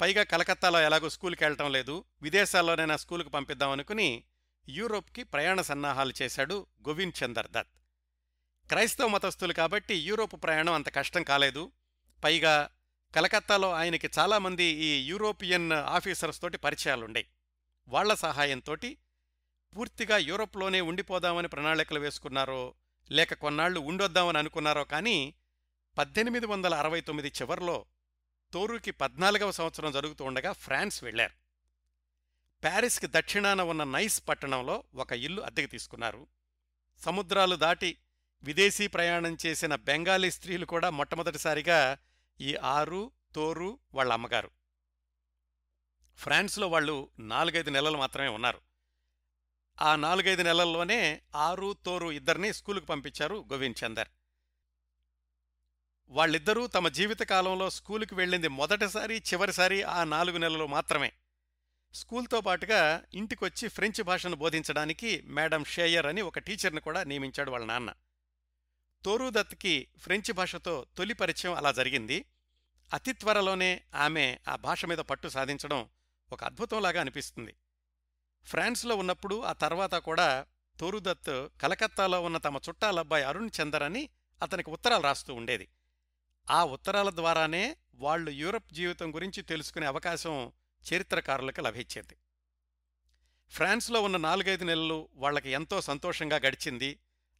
[SPEAKER 2] పైగా కలకత్తాలో ఎలాగో స్కూల్కి వెళ్ళటం లేదు విదేశాల్లోనైనా స్కూలుకు పంపిద్దామనుకుని యూరోప్కి ప్రయాణ సన్నాహాలు చేశాడు గోవింద్ చందర్ దత్. క్రైస్తవ మతస్థులు కాబట్టి యూరోప్ ప్రయాణం అంత కష్టం కాలేదు పైగా కలకత్తాలో ఆయనకి చాలామంది ఈ యూరోపియన్ ఆఫీసర్స్ తోటి పరిచయాలుండే వాళ్ళ సహాయంతోటి పూర్తిగా యూరోప్లోనే ఉండిపోదామని ప్రణాళికలు వేసుకున్నారో లేక కొన్నాళ్ళు ఉండొద్దామని అనుకున్నారో కానీ పద్దెనిమిది వందల అరవై తొమ్మిది చివరిలో తోరుకి పద్నాలుగవ సంవత్సరం జరుగుతూ ఉండగా ఫ్రాన్స్ వెళ్ళారు ప్యారిస్కి దక్షిణాన ఉన్న నైస్ పట్టణంలో ఒక ఇల్లు అద్దెకి తీసుకున్నారు. సముద్రాలు దాటి విదేశీ ప్రయాణం చేసిన బెంగాలీ స్త్రీలు కూడా మొట్టమొదటిసారిగా ఈ ఆరు తోరు వాళ్ళ అమ్మగారు. ఫ్రాన్స్లో వాళ్ళు నాలుగైదు నెలలు మాత్రమే ఉన్నారు. ఆ నాలుగైదు నెలల్లోనే ఆరు తోరు ఇద్దరిని స్కూలుకు పంపించారు గోవింద్ చందర్. వాళ్ళిద్దరూ తమ జీవితకాలంలో స్కూలుకు వెళ్ళింది మొదటిసారి చివరిసారి ఆ నాలుగు నెలలు మాత్రమే. స్కూల్తో పాటుగా ఇంటికొచ్చి ఫ్రెంచ్ భాషను బోధించడానికి మేడం షేయర్ అని ఒక టీచర్ని కూడా నియమించాడు వాళ్ళ నాన్న. తోరూదత్కి ఫ్రెంచి భాషతో తొలి పరిచయం అలా జరిగింది. అతి త్వరలోనే ఆమె ఆ భాష మీద పట్టు సాధించడం ఒక అద్భుతంలాగా అనిపిస్తుంది. ఫ్రాన్స్లో ఉన్నప్పుడు ఆ తర్వాత కూడా తోరుదత్ కలకత్తాలో ఉన్న తమ చుట్టాలబ్బాయి అరుణ్ చందర్ అని అతనికి ఉత్తరాలు రాస్తూ ఉండేది. ఆ ఉత్తరాల ద్వారానే వాళ్ళు యూరప్ జీవితం గురించి తెలుసుకునే అవకాశం చరిత్రకారులకు లభించేది. ఫ్రాన్స్లో ఉన్న నాలుగైదు నెలలు వాళ్ళకి ఎంతో సంతోషంగా గడిచింది.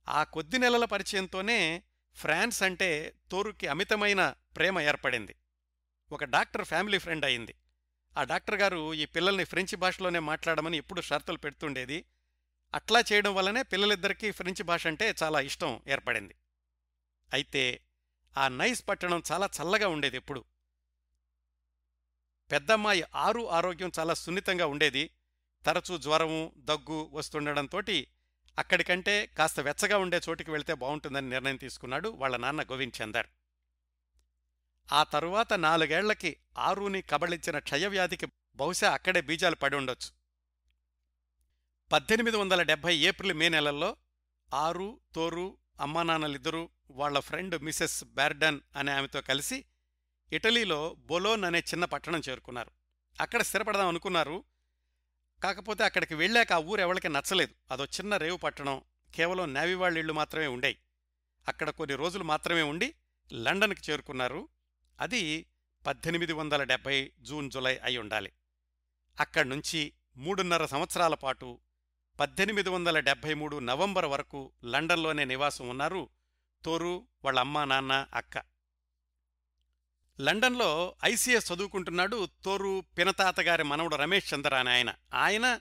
[SPEAKER 2] ఆ కొద్ది నెలల పరిచయంతోనే ఫ్రాన్స్ అంటే తోరుకి అమితమైన ప్రేమ ఏర్పడింది. ఒక డాక్టర్ ఫ్యామిలీ ఫ్రెండ్ అయింది. ఆ డాక్టర్ గారు ఈ పిల్లల్ని ఫ్రెంచి భాషలోనే మాట్లాడమని ఎప్పుడు షరతులు పెడుతుండేది. అట్లా చేయడం వల్లనే పిల్లలిద్దరికీ ఫ్రెంచి భాష అంటే చాలా ఇష్టం ఏర్పడింది. అయితే ఆ నైస్ పట్టణం చాలా చల్లగా ఉండేది ఎప్పుడు. పెద్దమ్మాయి ఆరు ఆరోగ్యం చాలా సున్నితంగా ఉండేది. తరచూ జ్వరము దగ్గు వస్తుండడంతోటి అక్కడికంటే కాస్త వెచ్చగా ఉండే చోటికి వెళితే బాగుంటుందని నిర్ణయం తీసుకున్నాడు వాళ్ళ నాన్న గోవింద్ చందర్. ఆ తరువాత నాలుగేళ్ళకి ఆరుని కబళించిన క్షయవ్యాధికి బహుశా అక్కడే బీజాలు పడి ఉండొచ్చు. పద్దెనిమిది వందల డెబ్భై ఏప్రిల్ మే నెలల్లో ఆరు తోరు అమ్మానాన్నలిద్దరూ వాళ్ళ ఫ్రెండ్ మిసెస్ బ్యార్డన్ అనే ఆమెతో కలిసి ఇటలీలో బొలోన్ అనే చిన్న పట్టణం చేరుకున్నారు. అక్కడ స్థిరపడదాం అనుకున్నారు. కాకపోతే అక్కడికి వెళ్ళాక ఆ ఊరు ఎవరికి నచ్చలేదు. అదో చిన్న రేవు పట్టణం. కేవలం నేవీ వాళ్ళ ఇళ్ళు మాత్రమే ఉండేవి అక్కడ కొన్ని రోజులు మాత్రమే ఉండి లండన్కి చేరుకున్నారు. అది పద్దెనిమిది వందల డెబ్బై జూన్ జులై అయి ఉండాలి. అక్కడ్నుంచి మూడున్నర సంవత్సరాల పాటు పద్దెనిమిది వందల డెబ్బై మూడు నవంబర్ వరకు లండన్లోనే నివాసం ఉన్నారు తోరు వాళ్ళ అమ్మా నాన్న అక్క. లండన్లో ఐసీఎస్ చదువుకుంటున్నాడు తోరు పినతాతగారి మనవడు రమేష్ చంద్ర అని ఆయన. ఆయన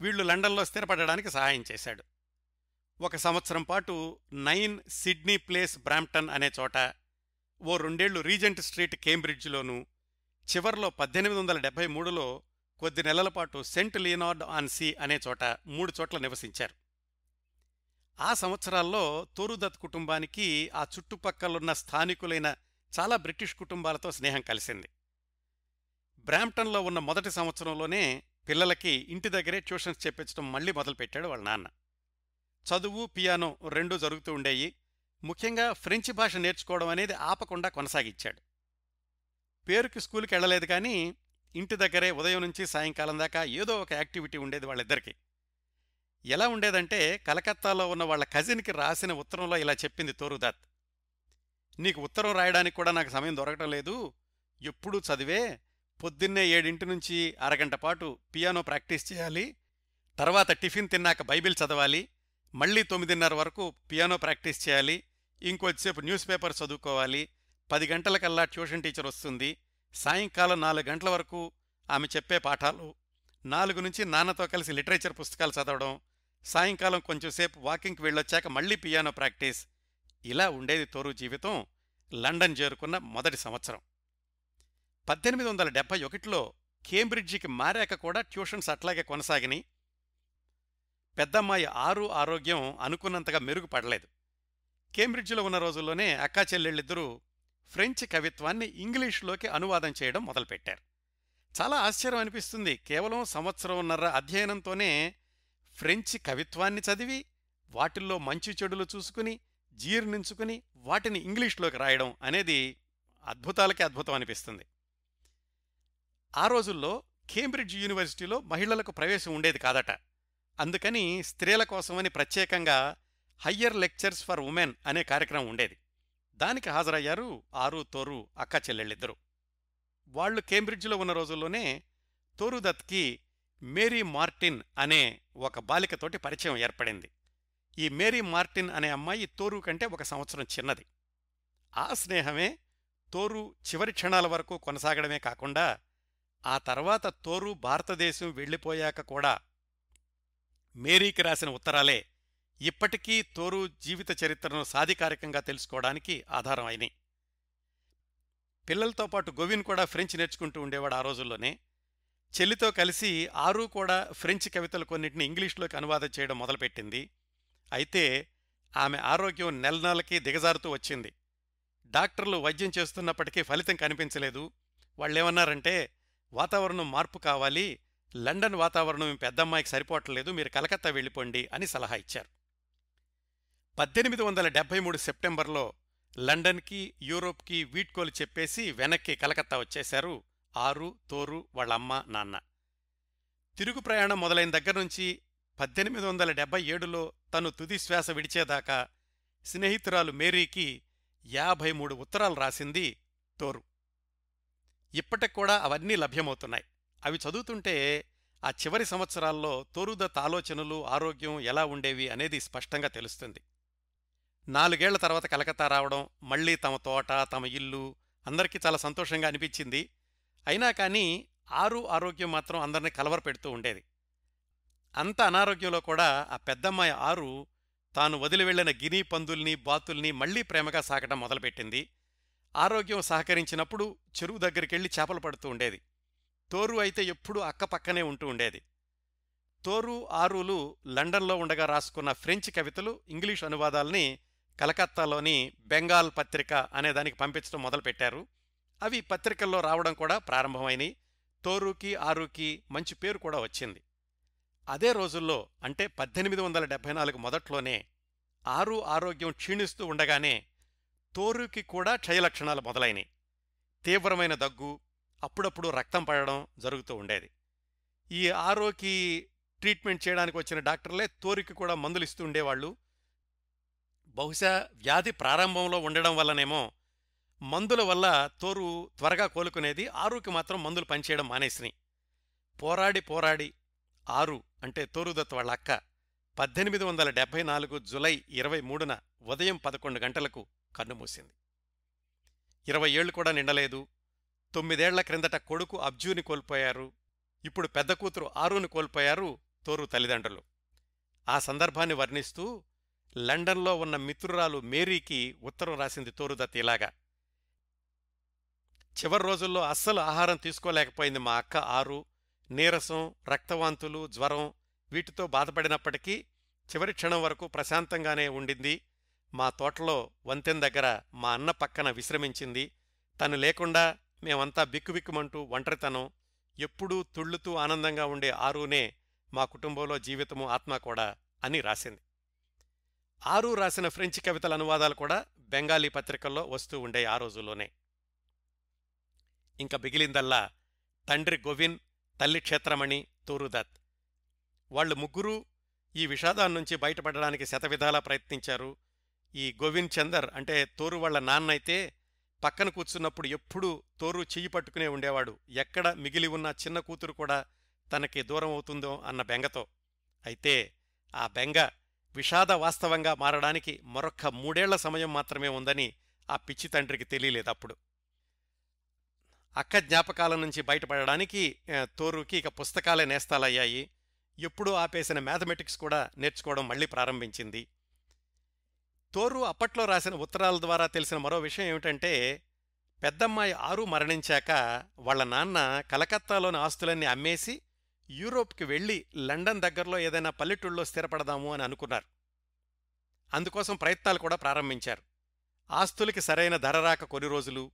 [SPEAKER 2] వీళ్ళు లండన్లో స్థిరపడడానికి సహాయం చేశాడు. ఒక సంవత్సరం పాటు నైన్ సిడ్నీ ప్లేస్ బ్రాంప్టన్ అనే చోట ఓ రెండేళ్ళు రీజెంట్ స్ట్రీట్ కేంబ్రిడ్జ్లోనూ చివర్లో పద్దెనిమిది వందల డెబ్బై మూడులో కొద్ది నెలల పాటు సెంట్ లియనార్డ్ ఆన్ సీ అనే చోట మూడు చోట్ల నివసించారు. ఆ సంవత్సరాల్లో తోరుదత్ కుటుంబానికి ఆ చుట్టుపక్కలున్న స్థానికులైన చాలా బ్రిటిష్ కుటుంబాలతో స్నేహం కలిసింది. బ్రాంప్టన్లో ఉన్న మొదటి సంవత్సరంలోనే పిల్లలకి ఇంటి దగ్గరే ట్యూషన్స్ చెప్పించడం మళ్ళీ మొదలుపెట్టాడు వాళ్ళ నాన్న. చదువు పియానో రెండూ జరుగుతూ ఉండేవి ముఖ్యంగా ఫ్రెంచ్ భాష నేర్చుకోవడం అనేది ఆపకుండా కొనసాగించాడు. పేరుకి స్కూల్కి వెళ్ళలేదు కానీ ఇంటి దగ్గరే ఉదయం నుంచి సాయంకాలం దాకా ఏదో ఒక యాక్టివిటీ ఉండేది వాళ్ళిద్దరికీ. ఎలా ఉండేదంటే కలకత్తాలో ఉన్న వాళ్ళ కజిన్కి రాసిన ఉత్తరంలో ఇలా చెప్పింది తోరుదాత్. నీకు ఉత్తరం రాయడానికి కూడా నాకు సమయం దొరకటం లేదు. ఎప్పుడూ చదివే పొద్దున్నే ఏడింటి నుంచి అరగంట పాటు పియానో ప్రాక్టీస్ చేయాలి. తర్వాత టిఫిన్ తిన్నాక బైబిల్ చదవాలి. మళ్ళీ తొమ్మిదిన్నర వరకు పియానో ప్రాక్టీస్ చేయాలి. ఇంకొద్దిసేపు న్యూస్ పేపర్ చదువుకోవాలి. పది గంటలకల్లా ట్యూషన్ టీచర్ వస్తుంది. సాయంకాలం నాలుగు గంటల వరకు ఆమె చెప్పే పాఠాలు. నాలుగు నుంచి నాన్నతో కలిసి లిటరేచర్ పుస్తకాలు చదవడం. సాయంకాలం కొంచెంసేపు వాకింగ్కి వెళ్ళొచ్చాక మళ్ళీ పియానో ప్రాక్టీస్. ఇలా ఉండేది తోరు జీవితం లండన్ చేరుకున్న మొదటి సంవత్సరం. పద్దెనిమిది వందల డెబ్బై ఒకటిలో కేంబ్రిడ్జికి మారాక కూడా ట్యూషన్స్ అట్లాగే కొనసాగినాయి పెద్దమ్మాయి ఆరు ఆరోగ్యం అనుకున్నంతగా మెరుగుపడలేదు. కేంబ్రిడ్జిలో ఉన్న రోజుల్లోనే అక్కా చెల్లెళ్ళిద్దరూ ఫ్రెంచ్ కవిత్వాన్ని ఇంగ్లీష్లోకి అనువాదం చేయడం మొదలుపెట్టారు. చాలా ఆశ్చర్యం అనిపిస్తుంది. కేవలం సంవత్సరంన్నర అధ్యయనంతోనే ఫ్రెంచ్ కవిత్వాన్ని చదివి వాటిల్లో మంచి చెడులు చూసుకుని జీర్ణించుకుని వాటిని ఇంగ్లీష్లోకి రాయడం అనేది అద్భుతాలకే అద్భుతం అనిపిస్తుంది. ఆ రోజుల్లో కేంబ్రిడ్జ్ యూనివర్సిటీలో మహిళలకు ప్రవేశం ఉండేది కాదట. అందుకని స్త్రీల కోసమని ప్రత్యేకంగా హయ్యర్ లెక్చర్స్ ఫర్ ఉమెన్ అనే కార్యక్రమం ఉండేది. దానికి హాజరయ్యారు ఆరు తోరు అక్క చెల్లెళ్ళిద్దరు. వాళ్ళు కేంబ్రిడ్జ్లో ఉన్న రోజుల్లోనే తోరుదత్కి మేరీ మార్టిన్ అనే ఒక బాలికతోటి పరిచయం ఏర్పడింది. ఈ మేరీ మార్టిన్ అనే అమ్మాయి తోరు కంటే ఒక సంవత్సరం చిన్నది. ఆ స్నేహమే తోరు చివరి క్షణాల వరకు కొనసాగడమే కాకుండా ఆ తర్వాత తోరు భారతదేశం వెళ్ళిపోయాక కూడా మేరీకి రాసిన ఉత్తరాలే ఇప్పటికీ తోరు జీవిత చరిత్రను సాధికారికంగా తెలుసుకోవడానికి ఆధారం అయినాయి. పిల్లలతో పాటు గోవిన్ కూడా ఫ్రెంచ్ నేర్చుకుంటూ ఉండేవాడు ఆ రోజుల్లోనే. చెల్లితో కలిసి ఆరు కూడా ఫ్రెంచ్ కవితలు కొన్నింటిని ఇంగ్లీష్లోకి అనువాదం చేయడం మొదలుపెట్టింది. అయితే ఆమె ఆరోగ్యం నెల నెలకి దిగజారుతూ వచ్చింది. డాక్టర్లు వైద్యం చేస్తున్నప్పటికీ ఫలితం కనిపించలేదు. వాళ్ళేమన్నారంటే వాతావరణం మార్పు కావాలి. లండన్ వాతావరణం పెద్దమ్మాయికి సరిపోవట్లేదు. మీరు కలకత్తా వెళ్ళిపోండి అని సలహా ఇచ్చారు. పద్దెనిమిది వందల డెబ్బై మూడు సెప్టెంబర్లో లండన్కి యూరోప్కి వీడ్కోలు చెప్పేసి వెనక్కి కలకత్తా వచ్చేశారు ఆరు తోరు వాళ్ళమ్మ నాన్న. తిరుగు ప్రయాణం మొదలైన దగ్గర నుంచి పద్దెనిమిది వందల డెబ్బై ఏడులో తను తుది శ్వాస విడిచేదాకా స్నేహితురాలు మేరీకి యాభై మూడు ఉత్తరాలు రాసింది తోరు. ఇప్పటికూడా అవన్నీ లభ్యమవుతున్నాయి. అవి చదువుతుంటే ఆ చివరి సంవత్సరాల్లో తోరుదత్ ఆలోచనలు ఆరోగ్యం ఎలా ఉండేవి అనేది స్పష్టంగా తెలుస్తుంది. నాలుగేళ్ళ తర్వాత కలకత్తా రావడం మళ్ళీ తమ తోట తమ ఇల్లు అందరికీ చాలా సంతోషంగా అనిపించింది. అయినా కానీ ఆరు ఆరోగ్యం మాత్రం అందరినీ కలవరపెడుతూ ఉండేది. అంత అనారోగ్యంలో కూడా ఆ పెద్దమ్మాయి ఆరు తాను వదిలి వెళ్ళిన గినీ పందుల్ని బాతుల్ని మళ్ళీ ప్రేమగా సాకటం మొదలుపెట్టింది. ఆరోగ్యం సహకరించినప్పుడు చెరువు దగ్గరికెళ్ళి చేపలు పడుతూ ఉండేది. తోరు అయితే ఎప్పుడూ అక్కపక్కనే ఉంటూ ఉండేది. తోరు ఆరులు లండన్లో ఉండగా రాసుకున్న ఫ్రెంచ్ కవితలు ఇంగ్లీష్ అనువాదాల్ని కలకత్తాలోని బెంగాల్ పత్రిక అనే దానికి పంపించడం మొదలుపెట్టారు. అవి పత్రికల్లో రావడం కూడా ప్రారంభమైనవి తోరుకి ఆరుకి మంచి పేరు కూడా వచ్చింది. అదే రోజుల్లో అంటే పద్దెనిమిది వందల డెబ్బై నాలుగు మొదట్లోనే ఆరు ఆరోగ్యం క్షీణిస్తూ ఉండగానే తోరుకి కూడా క్షయలక్షణాలు మొదలైనవి తీవ్రమైన దగ్గు అప్పుడప్పుడు రక్తం పడడం జరుగుతూ ఉండేది. ఈ ఆరోకి ట్రీట్మెంట్ చేయడానికి వచ్చిన డాక్టర్లే తోరికి కూడా మందులు ఇస్తూ ఉండేవాళ్ళు. బహుశా వ్యాధి ప్రారంభంలో ఉండడం వల్లనేమో మందుల వల్ల తోరు త్వరగా కోలుకునేది ఆరుకి మాత్రం మందులు పనిచేయడం మానేసినాయి. పోరాడి పోరాడి ఆరు అంటే తోరుదత్ వాళ్ళ అక్క. పద్దెనిమిది వందల డెబ్బై నాలుగు జులై ఇరవై మూడున ఉదయం పదకొండు గంటలకు కన్నుమూసింది ఇరవై ఏళ్ళు కూడా నిండలేదు. తొమ్మిదేళ్ళ క్రిందట కొడుకు అబ్జూని కోల్పోయారు. ఇప్పుడు పెద్ద కూతురు ఆరుని కోల్పోయారు తోరు తల్లిదండ్రులు. ఆ సందర్భాన్ని వర్ణిస్తూ లండన్లో ఉన్న మిత్రురాలు మేరీకి ఉత్తరం రాసింది తోరుదత్ ఇలాగా. చివరి రోజుల్లో అస్సలు ఆహారం తీసుకోలేకపోయింది మా అక్క ఆరు. నీరసం రక్తవాంతులు జ్వరం వీటితో బాధపడినప్పటికీ చివరి క్షణం వరకు ప్రశాంతంగానే ఉండింది. మా తోటలో వంతెన దగ్గర మా అన్న పక్కన విశ్రమించింది. తను లేకుండా మేమంతా బిక్కుబిక్కుమంటూ ఒంటరితనం ఎప్పుడూ తుళ్ళుతూ ఆనందంగా ఉండే ఆరునే మా కుటుంబంలో జీవితము ఆత్మ కూడా అని రాసింది. ఆరు రాసిన ఫ్రెంచ్ కవితల అనువాదాలు కూడా బెంగాలీ పత్రికల్లో వస్తూ ఉండే ఆ రోజుల్లోనే. ఇంక మిగిలిందల్లా తండ్రి గోవిన్ తల్లి క్షేత్రమణి తూరుదత్. వాళ్ళు ముగ్గురూ ఈ విషాదాన్నుంచి బయటపడడానికి శతవిధాలా ప్రయత్నించారు. ఈ గోవింద్ చందర్ అంటే తోరు వాళ్ళ నాన్నైతే పక్కన కూర్చున్నప్పుడు ఎప్పుడూ తోరు చెయ్యి పట్టుకునే ఉండేవాడు. ఎక్కడ మిగిలి ఉన్న చిన్న కూతురు కూడా తనకి దూరం అవుతుందో అన్న బెంగతో. అయితే ఆ బెంగ విషాద వాస్తవంగా మారడానికి మరొక్క మూడేళ్ళ సమయం మాత్రమే ఉందని ఆ పిచ్చి తండ్రికి తెలియలేదప్పుడు అక్క జ్ఞాపకాల నుంచి బయటపడడానికి తోరుకి ఇక పుస్తకాలే నేస్తాలయ్యాయి. ఎప్పుడూ ఆపేసిన మ్యాథమెటిక్స్ కూడా నేర్చుకోవడం మళ్ళీ ప్రారంభించింది. తోరు అప్పట్లో రాసిన ఉత్తరాల ద్వారా తెలిసిన మరో విషయం ఏమిటంటే పెద్దమ్మాయి ఆరు మరణించాక వాళ్ళ నాన్న కలకత్తాలోని ఆస్తులన్నీ అమ్మేసి యూరోప్కి వెళ్ళి లండన్ దగ్గరలో ఏదైనా పల్లెటూళ్ళలో స్థిరపడదాము అని అనుకున్నారు. అందుకోసం ప్రయత్నాలు కూడా ప్రారంభించారు. ఆస్తులకి సరైన ధర రాక కొన్ని రోజులు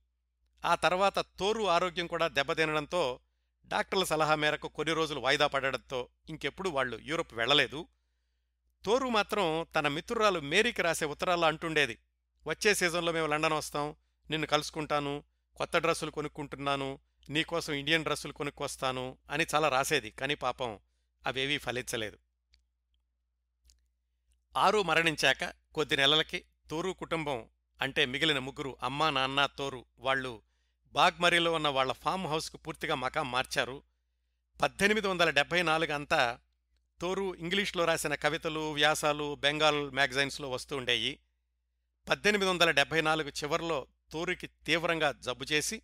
[SPEAKER 2] ఆ తర్వాత తోరు ఆరోగ్యం కూడా దెబ్బతినడంతో డాక్టర్ల సలహా మేరకు కొన్ని రోజులు వాయిదా పడడంతో ఇంకెప్పుడు వాళ్ళు యూరప్ వెళ్ళలేదు. తోరు మాత్రం తన మిత్రురాలు మేరీకి రాసే ఉత్తరాల్లో అంటుండేది. వచ్చే సీజన్లో మేము లండన్ వస్తాం. నిన్ను కలుసుకుంటాను. కొత్త డ్రెస్సులు కొనుక్కుంటున్నాను. నీకోసం ఇండియన్ డ్రెస్సులు కొనుక్కొస్తాను అని చాలా రాసేది. కానీ పాపం అవేవీ ఫలించలేదు. ఆరు మరణించాక కొద్ది నెలలకి తోరు కుటుంబం అంటే మిగిలిన ముగ్గురు అమ్మా నాన్న తోరు వాళ్ళు బాగ్మరిలో ఉన్న వాళ్ళ ఫామ్ హౌస్కు పూర్తిగా మకాం మార్చారు. పద్దెనిమిది వందల డెబ్బై నాలుగు అంతా తోరు ఇంగ్లీష్లో రాసిన కవితలు వ్యాసాలు బెంగాల్ మ్యాగజైన్స్లో వస్తూ ఉండేవి పద్దెనిమిది వందల డెబ్బై నాలుగు చివర్లో తోరుకి తీవ్రంగా జబ్బు చేసి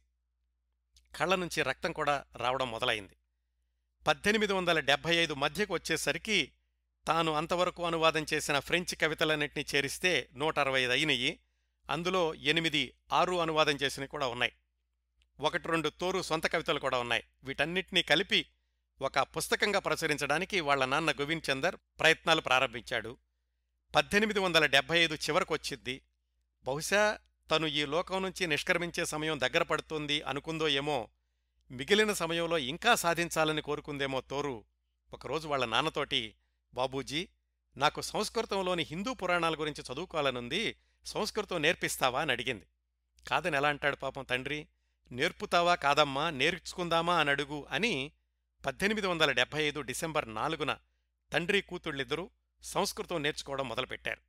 [SPEAKER 2] కళ్ళ నుంచి రక్తం కూడా రావడం మొదలైంది. పద్దెనిమిది వందల డెబ్బై ఐదు మధ్యకు వచ్చేసరికి తాను అంతవరకు అనువాదం చేసిన ఫ్రెంచ్ కవితలన్నింటినీ చేరిస్తే నూట అరవై ఐదు అయినయి అందులో ఎనిమిది ఆరు అనువాదం చేసినవి కూడా ఉన్నాయి. ఒకటి రెండు తోరు సొంత కవితలు కూడా ఉన్నాయి. వీటన్నిటినీ కలిపి ఒక పుస్తకంగా ప్రచురించడానికి వాళ్ళ నాన్న గోవింద్ చందర్ ప్రయత్నాలు ప్రారంభించాడు. పద్దెనిమిది వందల డెబ్బై ఐదు చివరకొచ్చింది బహుశా తను ఈ లోకం నుంచి నిష్క్రమించే సమయం దగ్గర పడుతుంది అనుకుందో ఏమో మిగిలిన సమయంలో ఇంకా సాధించాలని కోరుకుందేమో తోరు. ఒకరోజు వాళ్ళ నాన్నతోటి బాబూజీ నాకు సంస్కృతంలోని హిందూ పురాణాల గురించి చదువుకోవాలనుంది సంస్కృతం నేర్పిస్తావా? అని అడిగింది. కాదని ఎలా అంటాడు పాపం తండ్రి? నేర్పుతావా కాదమ్మా? నేర్చుకుందామా అని అడుగు అని పద్దెనిమిది వందల డెబ్బై ఐదు డిసెంబర్ నాలుగున తండ్రి కూతుళ్ళిద్దరూ సంస్కృతం నేర్చుకోవడం మొదలుపెట్టారు.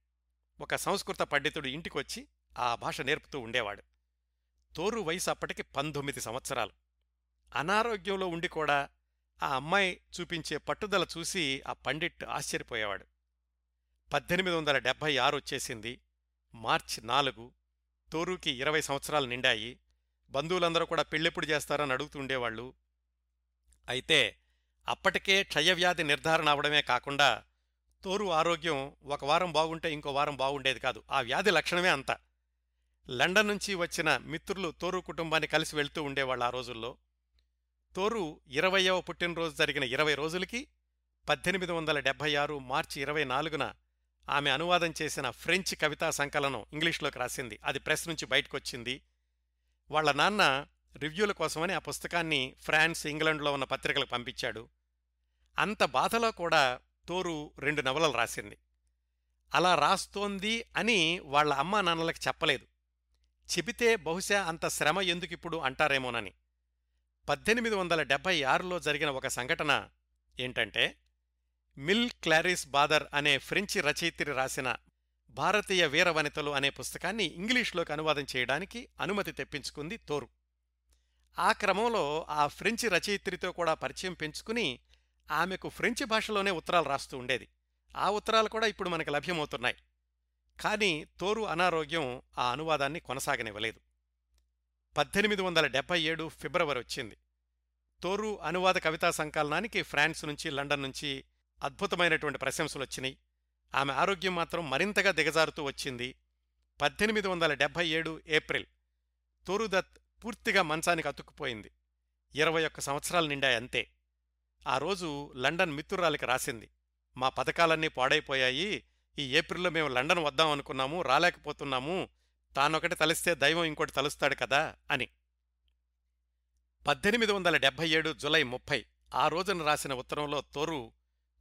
[SPEAKER 2] ఒక సంస్కృత పండితుడు ఇంటికొచ్చి ఆ భాష నేర్పుతూ ఉండేవాడు. తోరు వయసు అప్పటికి పంతొమ్మిది సంవత్సరాలు. అనారోగ్యంలో ఉండి కూడా ఆ అమ్మాయి చూపించే పట్టుదల చూసి ఆ పండిట్ ఆశ్చర్యపోయేవాడు. పద్దెనిమిది వందల డెబ్భై ఆరు వచ్చేసింది మార్చి నాలుగు తోరుకి ఇరవై సంవత్సరాలు నిండాయి. బంధువులందరూ కూడా పెళ్ళెప్పుడు చేస్తారని అడుగుతుండేవాళ్ళు అయితే అప్పటికే క్షయవ్యాధి నిర్ధారణ అవడమే కాకుండా తోరు ఆరోగ్యం ఒక వారం బాగుంటే ఇంకో వారం బాగుండేది కాదు. ఆ వ్యాధి లక్షణమే అంత. లండన్ నుంచి వచ్చిన మిత్రులు తోరు కుటుంబాన్ని కలిసి వెళ్తూ ఉండేవాళ్ళు ఆ రోజుల్లో. తోరు ఇరవయవ పుట్టినరోజు జరిగిన ఇరవై రోజులకి పద్దెనిమిది వందల డెబ్భై ఆరు మార్చి ఇరవై నాలుగున ఆమె అనువాదం చేసిన ఫ్రెంచ్ కవితా సంకలనం ఇంగ్లీష్లోకి రాసింది. అది ప్రెస్ నుంచి బయటకొచ్చింది. వాళ్ళ నాన్న రివ్యూల కోసమని ఆ పుస్తకాన్ని ఫ్రాన్స్ ఇంగ్లండ్లో ఉన్న పత్రికలకు పంపించాడు. అంత బాధలో కూడా తోరు రెండు నవలలు రాసింది. అలా రాస్తోంది అని వాళ్ళ అమ్మా నాన్నలకు చెప్పలేదు. చెబితే బహుశా అంత శ్రమ ఎందుకిప్పుడు అంటారేమోనని. పద్దెనిమిది వందల డెబ్బై ఆరులో జరిగిన ఒక సంఘటన ఏంటంటే మిల్ క్లారిస్ బాదర్ అనే ఫ్రెంచి రచయిత్రి రాసిన భారతీయ వీరవనితలు అనే పుస్తకాన్ని ఇంగ్లీష్లోకి అనువాదం చేయడానికి అనుమతి తెప్పించుకుంది తోరు. ఆ క్రమంలో ఆ ఫ్రెంచి రచయిత్రితో కూడా పరిచయం పెంచుకుని ఆమెకు ఫ్రెంచి భాషలోనే ఉత్తరాలు రాస్తూ ఉండేది. ఆ ఉత్తరాలు కూడా ఇప్పుడు మనకి లభ్యమవుతున్నాయి. కానీ తోరు అనారోగ్యం ఆ అనువాదాన్ని కొనసాగనివ్వలేదు. పద్దెనిమిది వందల డెబ్బై ఏడు ఫిబ్రవరి వచ్చింది. తోరు అనువాద కవితా సంకలనానికి ఫ్రాన్స్ నుంచి లండన్ నుంచి అద్భుతమైనటువంటి ప్రశంసలు వచ్చినాయి ఆమె ఆరోగ్యం మాత్రం మరింతగా దిగజారుతూ వచ్చింది. పద్దెనిమిది వందల డెబ్బై ఏడు ఏప్రిల్ తోరుదత్ పూర్తిగా మంచానికి అతుక్కుపోయింది. ఇరవై ఒక్క సంవత్సరాలు నిండాయి అంతే. ఆ రోజు లండన్ మిత్రురాలికి రాసింది. మా పథకాలన్నీ పాడైపోయాయి. ఈ ఏప్రిల్లో మేము లండన్ వద్దాం అనుకున్నాము రాలేకపోతున్నాము. తానొకటి తలిస్తే దైవం ఇంకోటి తలుస్తాడు కదా అని. పద్దెనిమిది వందల డెబ్బై ఏడు జులై ముప్పై ఆ రోజున రాసిన ఉత్తరంలో తోరు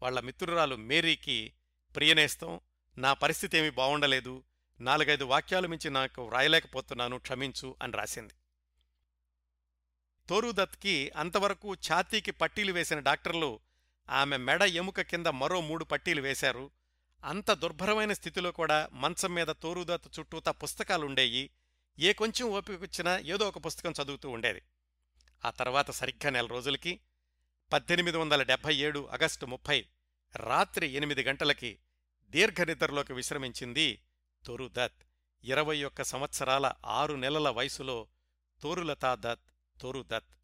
[SPEAKER 2] వాళ్ళ మిత్రురాలు మేరీకి ప్రియనేస్తం నా పరిస్థితి ఏమీ బాగుండలేదు నాలుగైదు వాక్యాలు మించి నాకు వ్రాయలేకపోతున్నాను క్షమించు అని రాసింది. తోరుదత్కి అంతవరకు ఛాతీకి పట్టీలు వేసిన డాక్టర్లు ఆమె మెడ ఎముక కింద మరో మూడు పట్టీలు వేశారు. అంత దుర్భరమైన స్థితిలో కూడా మంచం మీద తోరుదత్ చుట్టూతా పుస్తకాలుండేయి. ఏ కొంచెం ఓపికొచ్చినా ఏదో ఒక పుస్తకం చదువుతూ ఉండేది. ఆ తర్వాత సరిగ్గా నెల రోజులకి పద్దెనిమిది వందల డెబ్భై ఏడు ఆగస్టు ముప్పై రాత్రి ఎనిమిది గంటలకి దీర్ఘనిద్రలోకి విశ్రమించింది తోరుదత్. ఇరవై ఒక్క సంవత్సరాల ఆరు నెలల వయసులో తోరులతా దత్ తోరుదత్.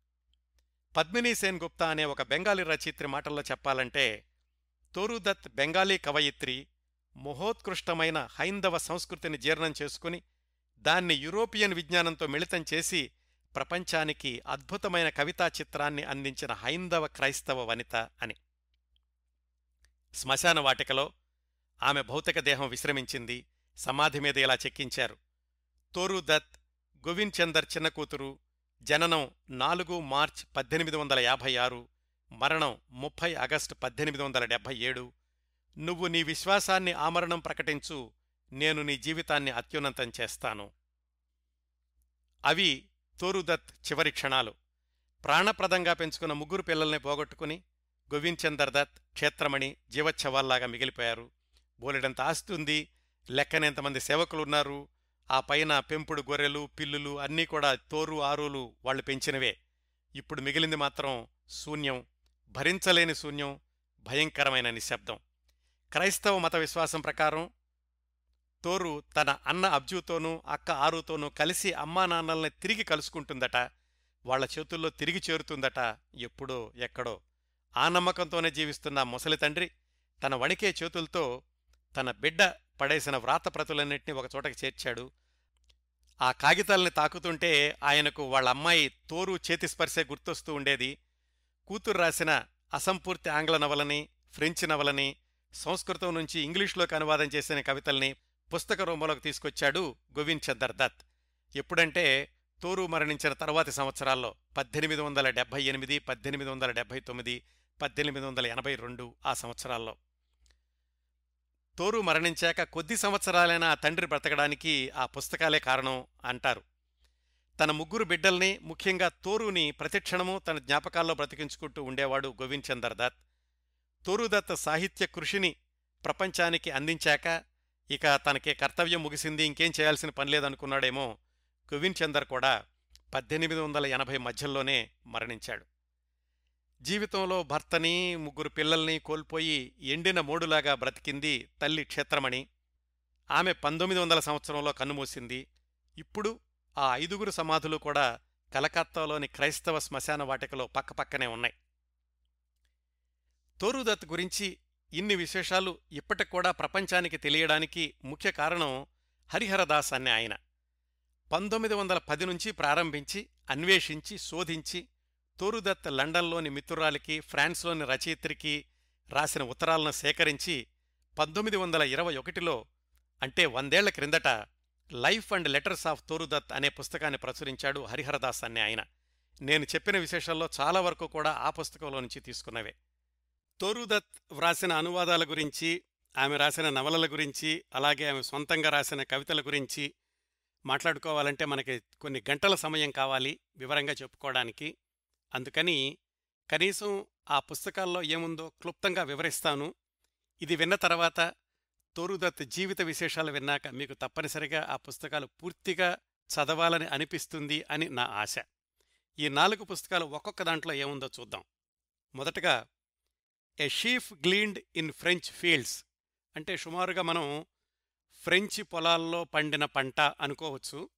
[SPEAKER 2] పద్మినీ సేన్ గుప్తా అనే ఒక బెంగాలీ రచయిత్రి మాటల్లో చెప్పాలంటే తోరుదత్ బెంగాలీ కవయిత్రి మహోత్కృష్టమైన హైందవ సంస్కృతిని జీర్ణం చేసుకుని దాన్ని యూరోపియన్ విజ్ఞానంతో మిళితం చేసి ప్రపంచానికి అద్భుతమైన కవితా చిత్రాన్ని అందించిన హైందవ క్రైస్తవ వనిత అని. శ్మశాన వాటికలో ఆమె భౌతిక దేహం విశ్రమించింది. సమాధి మీద ఇలా చెక్కించారు. తోరుదత్ గోవింద్ చందర్ చిన్న కూతురు జననం నాలుగు మార్చ్ పద్దెనిమిది వందల యాభై ఆరు మరణం ముప్పై ఆగస్టు పద్దెనిమిది వందల డెబ్భై ఏడు. నువ్వు నీ విశ్వాసాన్ని ఆమరణం ప్రకటించు నేను నీ జీవితాన్ని అత్యున్నతం చేస్తాను. అవి తోరుదత్ చివరి క్షణాలు. ప్రాణప్రదంగా పెంచుకున్న ముగ్గురు పిల్లల్ని పోగొట్టుకుని గోవింద్ చందర్ దత్ క్షేత్రమణి జీవచ్ఛవాల్లాగా మిగిలిపోయారు. బోలెడంత ఆస్తి ఉంది లెక్కనేంతమంది సేవకులున్నారు ఆ పైన పెంపుడు గొర్రెలు పిల్లులు అన్నీ కూడా తోరు ఆరులు వాళ్ళు పెంచినవే. ఇప్పుడు మిగిలింది మాత్రం శూన్యం భరించలేని శూన్యం భయంకరమైన నిశ్శబ్దం. క్రైస్తవ మత విశ్వాసం ప్రకారం తోరు తన అన్న అబ్జుతోనూ అక్క ఆరుతోనూ కలిసి అమ్మా నాన్నల్ని తిరిగి కలుసుకుంటుందట వాళ్ళ చేతుల్లో తిరిగి చేరుతుందట ఎప్పుడో ఎక్కడో. ఆ నమ్మకంతోనే జీవిస్తున్న ముసలి తండ్రి తన వణికే చేతులతో తన బిడ్డ పడేసిన వ్రాతప్రతులన్నింటినీ ఒకచోటకి చేర్చాడు. ఆ కాగితాల్ని తాకుతుంటే ఆయనకు వాళ్ళ అమ్మాయి తోరు చేతి స్పర్శే గుర్తొస్తూ ఉండేది. కూతురు రాసిన అసంపూర్తి ఆంగ్ల నవలని ఫ్రెంచ్ నవలని సంస్కృతం నుంచి ఇంగ్లీష్లోకి అనువాదం చేసిన కవితల్ని పుస్తక రూపంలోకి తీసుకొచ్చాడు గోవింద్ చందర్ దత్. ఎప్పుడంటే తోరు మరణించిన తర్వాతి సంవత్సరాల్లో పద్దెనిమిది వందల డెబ్బై ఎనిమిది పద్దెనిమిది వందల డెబ్బై తొమ్మిది పద్దెనిమిది వందల ఎనభై రెండు ఆ సంవత్సరాల్లో. తోరు మరణించాక కొద్ది సంవత్సరాలైనా ఆ తండ్రి బ్రతకడానికి ఆ పుస్తకాలే కారణం అంటారు. తన ముగ్గురు బిడ్డల్ని ముఖ్యంగా తోరుని ప్రతిక్షణము తన జ్ఞాపకాల్లో బ్రతికించుకుంటూ ఉండేవాడు గోవింద్ చందర్ దత్. తోరుదత్త సాహిత్య కృషిని ప్రపంచానికి అందించాక ఇక తనకే కర్తవ్యం ముగిసింది ఇంకేం చేయాల్సిన పనిలేదనుకున్నాడేమో గోవింద్ చందర్ కూడా పద్దెనిమిది వందల ఎనభై మధ్యలోనే మరణించాడు. జీవితంలో భర్తని ముగ్గురు పిల్లల్ని కోల్పోయి ఎండిన మోడులాగా బ్రతికింది తల్లి క్షేత్రమణి. ఆమె పంతొమ్మిది వందల సంవత్సరంలో కన్నుమూసింది. ఇప్పుడు ఆ ఐదుగురు సమాధులు కూడా కలకత్తాలోని క్రైస్తవ శ్మశాన వాటికలో పక్కపక్కనే ఉన్నాయి. తోరుదత్ గురించి ఇన్ని విశేషాలు ఇప్పటికూడా ప్రపంచానికి తెలియడానికి ముఖ్య కారణం హరిహరదాస్ అనే ఆయన. పంతొమ్మిది వందల పది నుంచి ప్రారంభించి అన్వేషించి శోధించి తోరుదత్ లండన్లోని మిత్రురాలికి ఫ్రాన్స్లోని రచయిత్రికి రాసిన ఉత్తరాలను సేకరించి పంతొమ్మిది వందల ఇరవై ఒకటిలో అంటే వందేళ్ళ క్రిందట life and letters of Toru Dutt అనే పుస్తకాన్ని ప్రచురించాడు హరిహరదాస్ అనే ఆయన. నేను చెప్పిన విశేషాల్లో చాలా వరకు కూడా ఆ పుస్తకంలో నుంచి తీసుకున్నవే. తోరుదత్ వ్రాసిన అనువాదాల గురించి ఆమె రాసిన నవలల గురించి అలాగే ఆమె సొంతంగా రాసిన కవితల గురించి మాట్లాడుకోవాలంటే మనకి కొన్ని గంటల సమయం కావాలి వివరంగా చెప్పుకోవడానికి. అందుకని కనీసం ఆ పుస్తకాల్లో ఏముందో క్లుప్తంగా వివరిస్తాను. ఇది విన్న తర్వాత తోరుదత్ జీవిత విశేషాలు విన్నాక మీకు తప్పనిసరిగా ఆ పుస్తకాలు పూర్తిగా చదవాలని అనిపిస్తుంది అని నా ఆశ. ఈ నాలుగు పుస్తకాలు ఒక్కొక్క దాంట్లో ఏముందో చూద్దాం. మొదటగా a sheaf gleaned in French fields అంటే సుమారుగా మనం ఫ్రెంచ్ పొలాల్లో పండిన పంట అనుకోవచ్చు.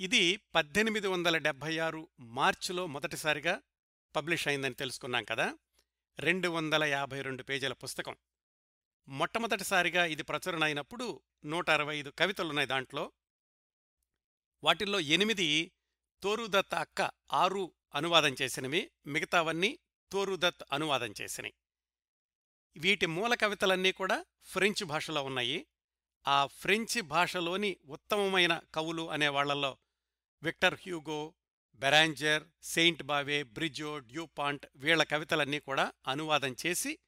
[SPEAKER 2] ఇది పద్దెనిమిది వందల డెబ్భై ఆరు మార్చిలో మొదటిసారిగా పబ్లిష్ అయిందని తెలుసుకున్నాం కదా. రెండు వందల యాభై రెండు పేజీల పుస్తకం. మొట్టమొదటిసారిగా ఇది ప్రచురణ అయినప్పుడు నూట అరవై ఐదు కవితలున్నాయి దాంట్లో. వాటిల్లో ఎనిమిది తోరుదత్ అక్క ఆరు అనువాదం చేసినవి మిగతావన్నీ తోరుదత్ అనువాదం చేసినవి వీటి మూల కవితలన్నీ కూడా ఫ్రెంచ్ భాషలో ఉన్నాయి. ఆ ఫ్రెంచి భాషలోని ఉత్తమమైన కవులు అనేవాళ్ళలో Victor Hugo Béranger Saint Beuve Brizeux Dupont వీళ్ళ కవితలన్నీ కూడా అనువాదం చేసి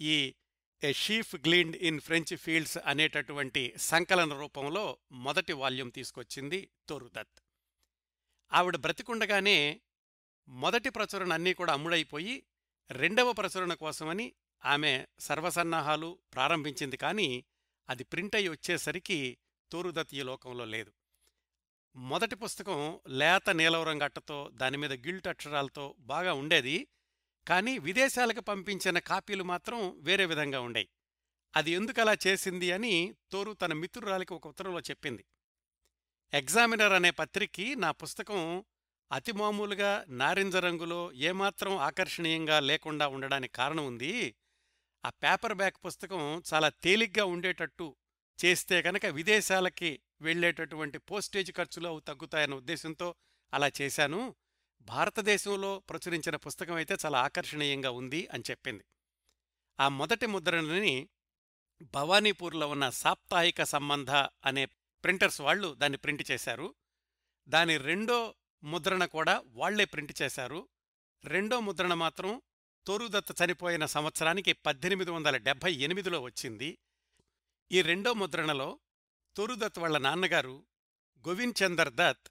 [SPEAKER 2] ఈ a sheaf gleaned in French fields అనేటటువంటి సంకలన రూపంలో మొదటి వాల్యూమ్ తీసుకొచ్చింది తోరుదత్. ఆవిడ బ్రతికుండగానే మొదటి ప్రచురణ అన్నీ కూడా అమ్ముడైపోయి రెండవ ప్రచురణ కోసమని ఆమె సర్వసన్నాహాలు ప్రారంభించింది కానీ అది ప్రింట్ అయి వచ్చేసరికి తోరుదత్ ఈ లోకంలో లేదు. మొదటి పుస్తకం లేత నీలవరం గట్టతో దానిమీద గిల్ట్ అక్షరాలతో బాగా ఉండేది. కానీ విదేశాలకు పంపించిన కాపీలు మాత్రం వేరే విధంగా ఉండేవి అది ఎందుకలా చేసింది అని తోరు తన మిత్రురాలికి ఒక ఉత్తరంలో చెప్పింది. ఎగ్జామినర్ అనే పత్రికకి నా పుస్తకం అతి మామూలుగా నారింజ రంగులో ఏమాత్రం ఆకర్షణీయంగా లేకుండా ఉండడానికి కారణం ఉంది. ఆ పేపర్ బ్యాక్ పుస్తకం చాలా తేలిగ్గా ఉండేటట్టు చేస్తే కనుక విదేశాలకి వెళ్ళేటటువంటి పోస్టేజ్ ఖర్చులు అవి తగ్గుతాయన్న ఉద్దేశంతో అలా చేశాను. భారతదేశంలో ప్రచురించిన పుస్తకం అయితే చాలా ఆకర్షణీయంగా ఉంది అని చెప్పింది. ఆ మొదటి ముద్రణని భవానీపూర్లో ఉన్న సాప్తాహిక సంబంధ అనే ప్రింటర్స్ వాళ్ళు దాన్ని ప్రింట్ చేశారు. దాని రెండో ముద్రణ కూడా వాళ్ళే ప్రింట్ చేశారు. రెండో ముద్రణ మాత్రం తోరుదత్త చనిపోయిన సంవత్సరానికి పద్దెనిమిది వందల డెబ్భై ఎనిమిదిలో వచ్చింది. ఈ రెండో ముద్రణలో తొరుదత్ వాళ్ళ నాన్నగారు గోవింద్ చందర్ దత్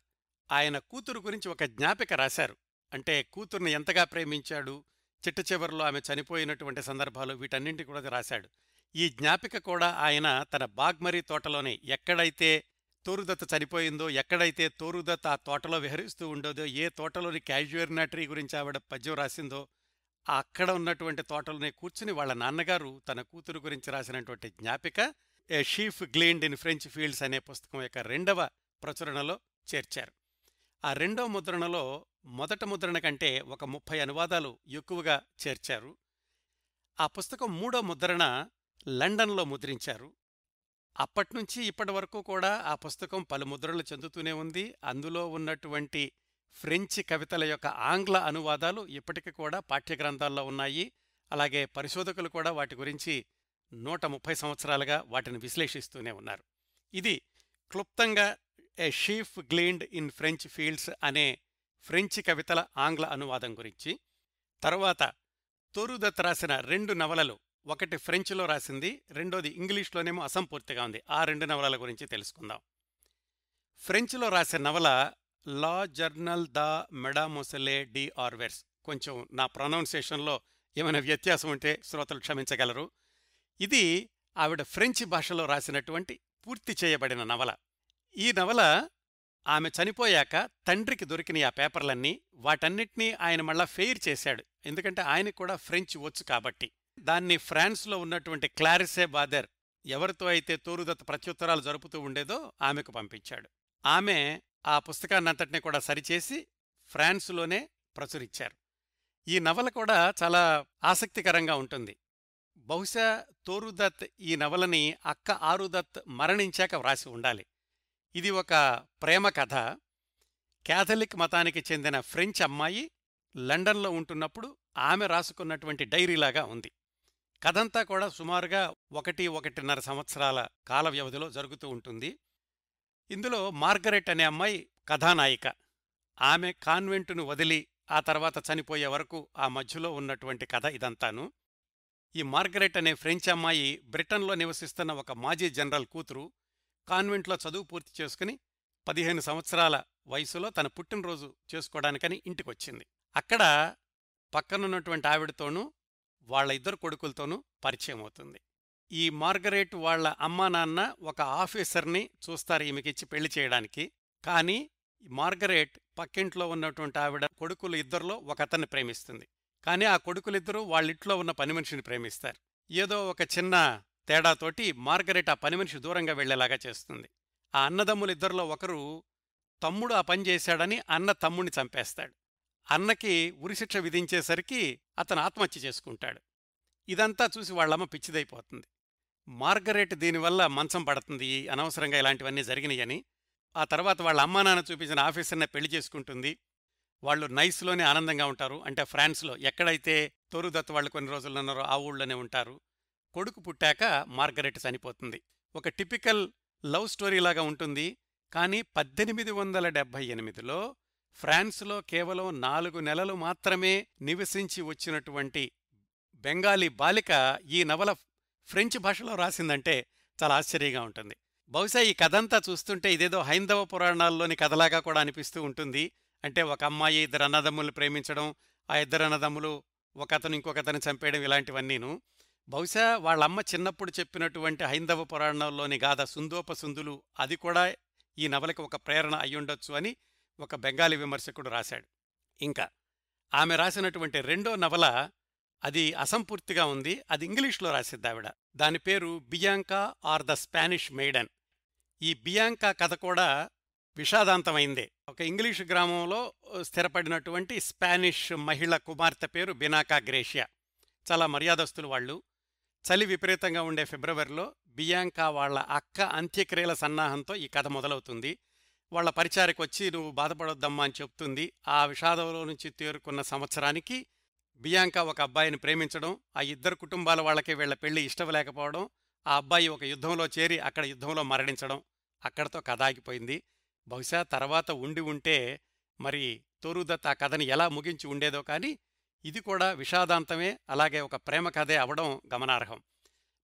[SPEAKER 2] ఆయన కూతురు గురించి ఒక జ్ఞాపిక రాశారు. అంటే కూతుర్ని ఎంతగా ప్రేమించాడు చిట్ట చివరిలో ఆమె చనిపోయినటువంటి సందర్భాలు వీటన్నింటి కూడా రాశాడు. ఈ జ్ఞాపిక కూడా ఆయన తన బాగ్మరీ తోటలోనే ఎక్కడైతే తోరుదత్త చనిపోయిందో ఎక్కడైతే తోరుదత్త ఆ తోటలో విహరిస్తూ ఉండదో ఏ తోటలోని క్యాజువర్నాటరీ గురించి ఆవిడ పద్యం రాసిందో అక్కడ ఉన్నటువంటి తోటలోనే కూర్చుని వాళ్ళ నాన్నగారు తన కూతురు గురించి రాసినటువంటి జ్ఞాపిక a sheaf gleaned in French fields అనే పుస్తకం యొక్క రెండవ ప్రచురణలో చేర్చారు. ఆ రెండో ముద్రణలో మొదట ముద్రణ కంటే ఒక ముప్పై అనువాదాలు ఎక్కువగా చేర్చారు. ఆ పుస్తకం మూడో ముద్రణ లండన్లో ముద్రించారు. అప్పట్నుంచి ఇప్పటి వరకు కూడా ఆ పుస్తకం పలు ముద్రలు చెందుతూనే ఉంది. అందులో ఉన్నటువంటి ఫ్రెంచి కవితల యొక్క ఆంగ్ల అనువాదాలు ఇప్పటికి కూడా పాఠ్యగ్రంథాల్లో ఉన్నాయి. అలాగే పరిశోధకులు కూడా వాటి గురించి నూట ముప్పై సంవత్సరాలుగా వాటిని విశ్లేషిస్తూనే ఉన్నారు. ఇది క్లుప్తంగా a sheaf gleaned in French fields అనే ఫ్రెంచి కవితల ఆంగ్ల అనువాదం గురించి తరువాత తొరుదత్ రాసిన రెండు నవలలు ఒకటి ఫ్రెంచ్లో రాసింది రెండోది ఇంగ్లీష్లోనేమో అసంపూర్తిగా ఉంది. ఆ రెండు నవలల గురించి తెలుసుకుందాం. ఫ్రెంచ్లో రాసే నవల La Journal de Mademoiselle de Arvers కొంచెం నా ప్రొనౌన్సియేషన్లో ఏమైనా వ్యత్యాసం ఉంటే శ్రోతలు క్షమించగలరు. ఇది ఆవిడ ఫ్రెంచి భాషలో రాసినటువంటి పూర్తి చేయబడిన నవల. ఈ నవల ఆమె చనిపోయాక తండ్రికి దొరికిన ఆ పేపర్లన్నీ వాటన్నిటినీ ఆయన మళ్ళా ఫెయిర్ చేశాడు. ఎందుకంటే ఆయనకు కూడా ఫ్రెంచ్ వచ్చు కాబట్టి. దాన్ని ఫ్రాన్స్లో ఉన్నటువంటి క్లారిసే బాదర్ ఎవరితో అయితే తోరుదత్త ప్రత్యుత్తరాలు జరుపుతూ ఉండేదో ఆమెకు పంపించాడు. ఆమె ఆ పుస్తకాన్నంతటినీ కూడా సరిచేసి ఫ్రాన్స్లోనే ప్రచురించారు. ఈ నవల కూడా చాలా ఆసక్తికరంగా ఉంటుంది. బహుశా తోరుదత్ ఈ నవలని అక్క ఆరుదత్ మరణించాక వ్రాసి ఉండాలి. ఇది ఒక ప్రేమ కథ. క్యాథలిక్ మతానికి చెందిన ఫ్రెంచ్ అమ్మాయి లండన్లో ఉంటున్నప్పుడు ఆమె రాసుకున్నటువంటి డైరీలాగా ఉంది. కథంతా కూడా సుమారుగా ఒకటి ఒకటిన్నర సంవత్సరాల కాల వ్యవధిలో జరుగుతూ ఉంటుంది. ఇందులో మార్గరెట్ అనే అమ్మాయి కథానాయిక. ఆమె కాన్వెంటును వదిలి ఆ తర్వాత చనిపోయే వరకు ఆ మధ్యలో ఉన్నటువంటి కథ ఇదంతాను. ఈ మార్గరెట్ అనే ఫ్రెంచ్ అమ్మాయి బ్రిటన్లో నివసిస్తున్న ఒక మాజీ జనరల్ కూతురు కాన్వెంట్లో చదువు పూర్తి చేసుకుని పదిహేను సంవత్సరాల వయసులో తన పుట్టినరోజు చేసుకోవడానికని ఇంటికొచ్చింది. అక్కడ పక్కనున్నటువంటి ఆవిడతోనూ వాళ్ళ ఇద్దరు కొడుకులతోనూ పరిచయం అవుతుంది. ఈ మార్గరేట్ వాళ్ళ అమ్మా నాన్న ఒక ఆఫీసర్ని చూస్తారు ఈమెకిచ్చి పెళ్ళి చేయడానికి. కానీ మార్గరేట్ పక్కింట్లో ఉన్నటువంటి ఆవిడ కొడుకులు ఇద్దరిలో ఒక అతన్ని ప్రేమిస్తుంది. కానీ ఆ కొడుకులిద్దరూ వాళ్ళింట్లో ఉన్న పని మనిషిని ప్రేమిస్తారు. ఏదో ఒక చిన్న తేడాతోటి మార్గరెట్ ఆ పని మనిషి దూరంగా వెళ్ళేలాగా చేస్తుంది. ఆ అన్నదమ్ములిద్దరిలో ఒకరు తమ్ముడు ఆ పని చేశాడని అన్న తమ్ముణ్ణి చంపేస్తాడు. అన్నకి ఉరిశిక్ష విధించేసరికి అతను ఆత్మహత్య చేసుకుంటాడు. ఇదంతా చూసి వాళ్ళమ్మ పిచ్చిదైపోతుంది. మార్గరెట్ దీనివల్ల మంచం పడుతుంది అనవసరంగా ఇలాంటివన్నీ జరిగినాయని ఆ తర్వాత వాళ్ళ అమ్మా నాన్న చూపించిన ఆఫీసర్నే పెళ్ళి చేసుకుంటుంది వాళ్ళు నైస్లోనే ఆనందంగా ఉంటారు. అంటే ఫ్రాన్స్లో ఎక్కడైతే తోరుదత్ వాళ్ళు కొన్ని రోజులు ఉన్నారో ఆ ఊళ్ళోనే ఉంటారు. కొడుకు పుట్టాక మార్గరెట్ చనిపోతుంది. ఒక టిపికల్ లవ్ స్టోరీలాగా ఉంటుంది. కానీ పద్దెనిమిది వందల డెబ్భై ఎనిమిదిలో ఫ్రాన్స్లో కేవలం నాలుగు నెలలు మాత్రమే నివసించి వచ్చినటువంటి బెంగాలీ బాలిక ఈ నవల ఫ్రెంచ్ భాషలో రాసిందంటే చాలా ఆశ్చర్యంగా ఉంటుంది. బహుశా ఈ కథంతా చూస్తుంటే ఇదేదో హైందవ పురాణాల్లోని కథలాగా కూడా అనిపిస్తూ ఉంటుంది. అంటే ఒక అమ్మాయి ఇద్దరు అన్నదమ్ములు ప్రేమించడం ఆ ఇద్దరు అన్నదమ్ములు ఒక అతను చంపేయడం ఇలాంటివన్నీను. బహుశా వాళ్ళమ్మ చిన్నప్పుడు చెప్పినటువంటి హైందవ పురాణంలోని గాథ సుందోపసుందులు అది కూడా ఈ నవలకి ఒక ప్రేరణ అయ్యుండొచ్చు అని ఒక బెంగాలీ విమర్శకుడు రాశాడు. ఇంకా ఆమె రాసినటువంటి రెండో నవల అది అసంపూర్తిగా ఉంది. అది ఇంగ్లీష్లో రాసిద్ది ఆవిడ. దాని పేరు Bianca or the Spanish maiden ఈ బియాంకా కథ కూడా విషాదాంతమైందే. ఒక ఇంగ్లీష్ గ్రామంలో స్థిరపడినటువంటి స్పానిష్ మహిళ కుమార్తె పేరు బినాకా గ్రేషియా. చాలా మర్యాదస్తులు వాళ్ళు. చలి విపరీతంగా ఉండే ఫిబ్రవరిలో బియాంకా వాళ్ళ అక్క అంత్యక్రియల సన్నాహంతో ఈ కథ మొదలవుతుంది. వాళ్ళ పరిచారికి వచ్చి నువ్వు బాధపడొద్దమ్మా అని చెప్తుంది. ఆ విషాదంలో నుంచి తేరుకున్న సంవత్సరానికి బియాంకా ఒక అబ్బాయిని ప్రేమించడం ఆ ఇద్దరు కుటుంబాల వాళ్ళకి వీళ్ళ పెళ్ళి ఇష్టం లేకపోవడం ఆ అబ్బాయి ఒక యుద్ధంలో చేరి అక్కడ యుద్ధంలో మరణించడం అక్కడతో కథ ఆగిపోయింది. బహుశా తర్వాత ఉండి ఉంటే మరి తోరుదత్ ఆ కథని ఎలా ముగించి ఉండేదో కానీ ఇది కూడా విషాదాంతమే అలాగే ఒక ప్రేమ కథే అవడం గమనార్హం.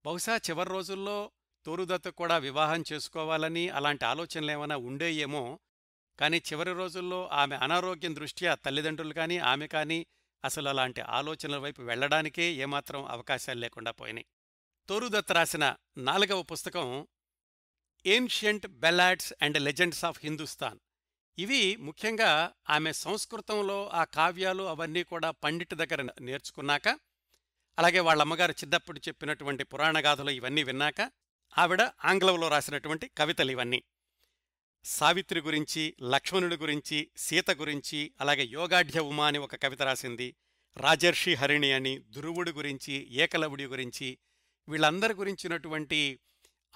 [SPEAKER 2] బహుశా చివరి రోజుల్లో తోరుదత్తు కూడా వివాహం చేసుకోవాలని అలాంటి ఆలోచనలు ఏమైనా ఉండేయేమో కానీ చివరి రోజుల్లో ఆమె అనారోగ్యం దృష్ట్యా తల్లిదండ్రులు కానీ ఆమె కానీ అసలు అలాంటి ఆలోచనల వైపు వెళ్ళడానికే ఏమాత్రం అవకాశాలు లేకుండా పోయినాయి. తోరుదత్ రాసిన నాలుగవ పుస్తకం ancient ballads and legends of Hindustan ఇవి ముఖ్యంగా ఆమె సంస్కృతంలో ఆ కావ్యాలు అవన్నీ కూడా పండిట్ దగ్గర నేర్చుకున్నాక అలాగే వాళ్ళ అమ్మగారు చిన్నప్పుడు చెప్పినటువంటి పురాణగాథలు ఇవన్నీ విన్నాక ఆవిడ ఆంగ్లంలో రాసినటువంటి కవితలు ఇవన్నీ. సావిత్రి గురించి లక్ష్మణుడి గురించి సీత గురించి అలాగే యోగాఢ్య ఉమా అని ఒక కవిత రాసింది. రాజర్షి హరిణి అని ధ్రువుడి గురించి ఏకలవుడి గురించి వీళ్ళందరి గురించినటువంటి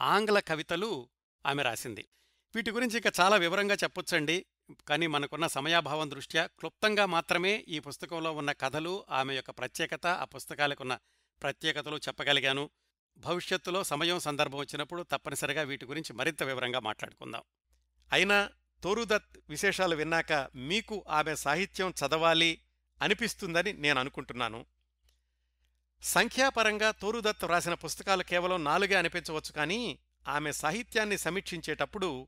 [SPEAKER 2] ఆంగ్ల కవితలు ఆమె రాసింది. వీటి గురించి ఇక చాలా వివరంగా చెప్పొచ్చండి. కానీ మనకున్న సమయాభావం దృష్ట్యా క్లుప్తంగా మాత్రమే ఈ పుస్తకంలో ఉన్న కథలు ఆమె యొక్క ప్రత్యేకత ఆ పుస్తకాలకున్న ప్రత్యేకతలు చెప్పగలిగాను. భవిష్యత్తులో సమయం సందర్భం వచ్చినప్పుడు తప్పనిసరిగా వీటి గురించి మరింత వివరంగా మాట్లాడుకుందాం. అయినా తోరుదత్ విశేషాలు విన్నాక మీకు ఆమె సాహిత్యం చదవాలి అనిపిస్తుందని నేను అనుకుంటున్నాను. సంఖ్యాపరంగా తోరుదత్ రాసిన పుస్తకాలు కేవలం నాలుగే అనిపించవచ్చు కానీ ఆమె సాహిత్యాన్ని సమీక్షించేటప్పుడు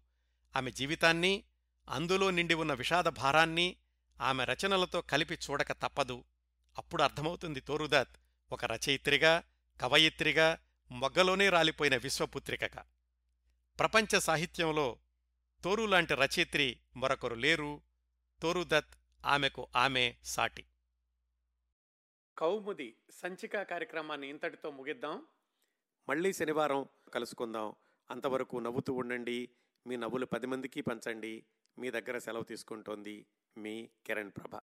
[SPEAKER 2] ఆమె జీవితాన్ని అందులో నిండి ఉన్న విషాద భారాన్ని ఆమె రచనలతో కలిపి చూడక తప్పదు. అప్పుడు అర్థమవుతుంది తోరుదత్ ఒక రచయిత్రిగా కవయిత్రిగా మొగ్గలోనే రాలిపోయిన విశ్వపుత్రికగా. ప్రపంచ సాహిత్యంలో తోరు లాంటి రచయిత్రి మరొకరు లేరు. తోరుదత్ ఆమెకు ఆమె సాటి.
[SPEAKER 1] కౌముది సంచికా కార్యక్రమాన్ని ఇంతటితో ముగిద్దాం. మళ్ళీ శనివారం కలుసుకుందాం. అంతవరకు నవ్వుతూ ఉండండి. మీ నవ్వులు పది మందికి పంచండి. మీ దగ్గర సెలవు తీసుకుంటోంది మీ కిరణ్ ప్రభ.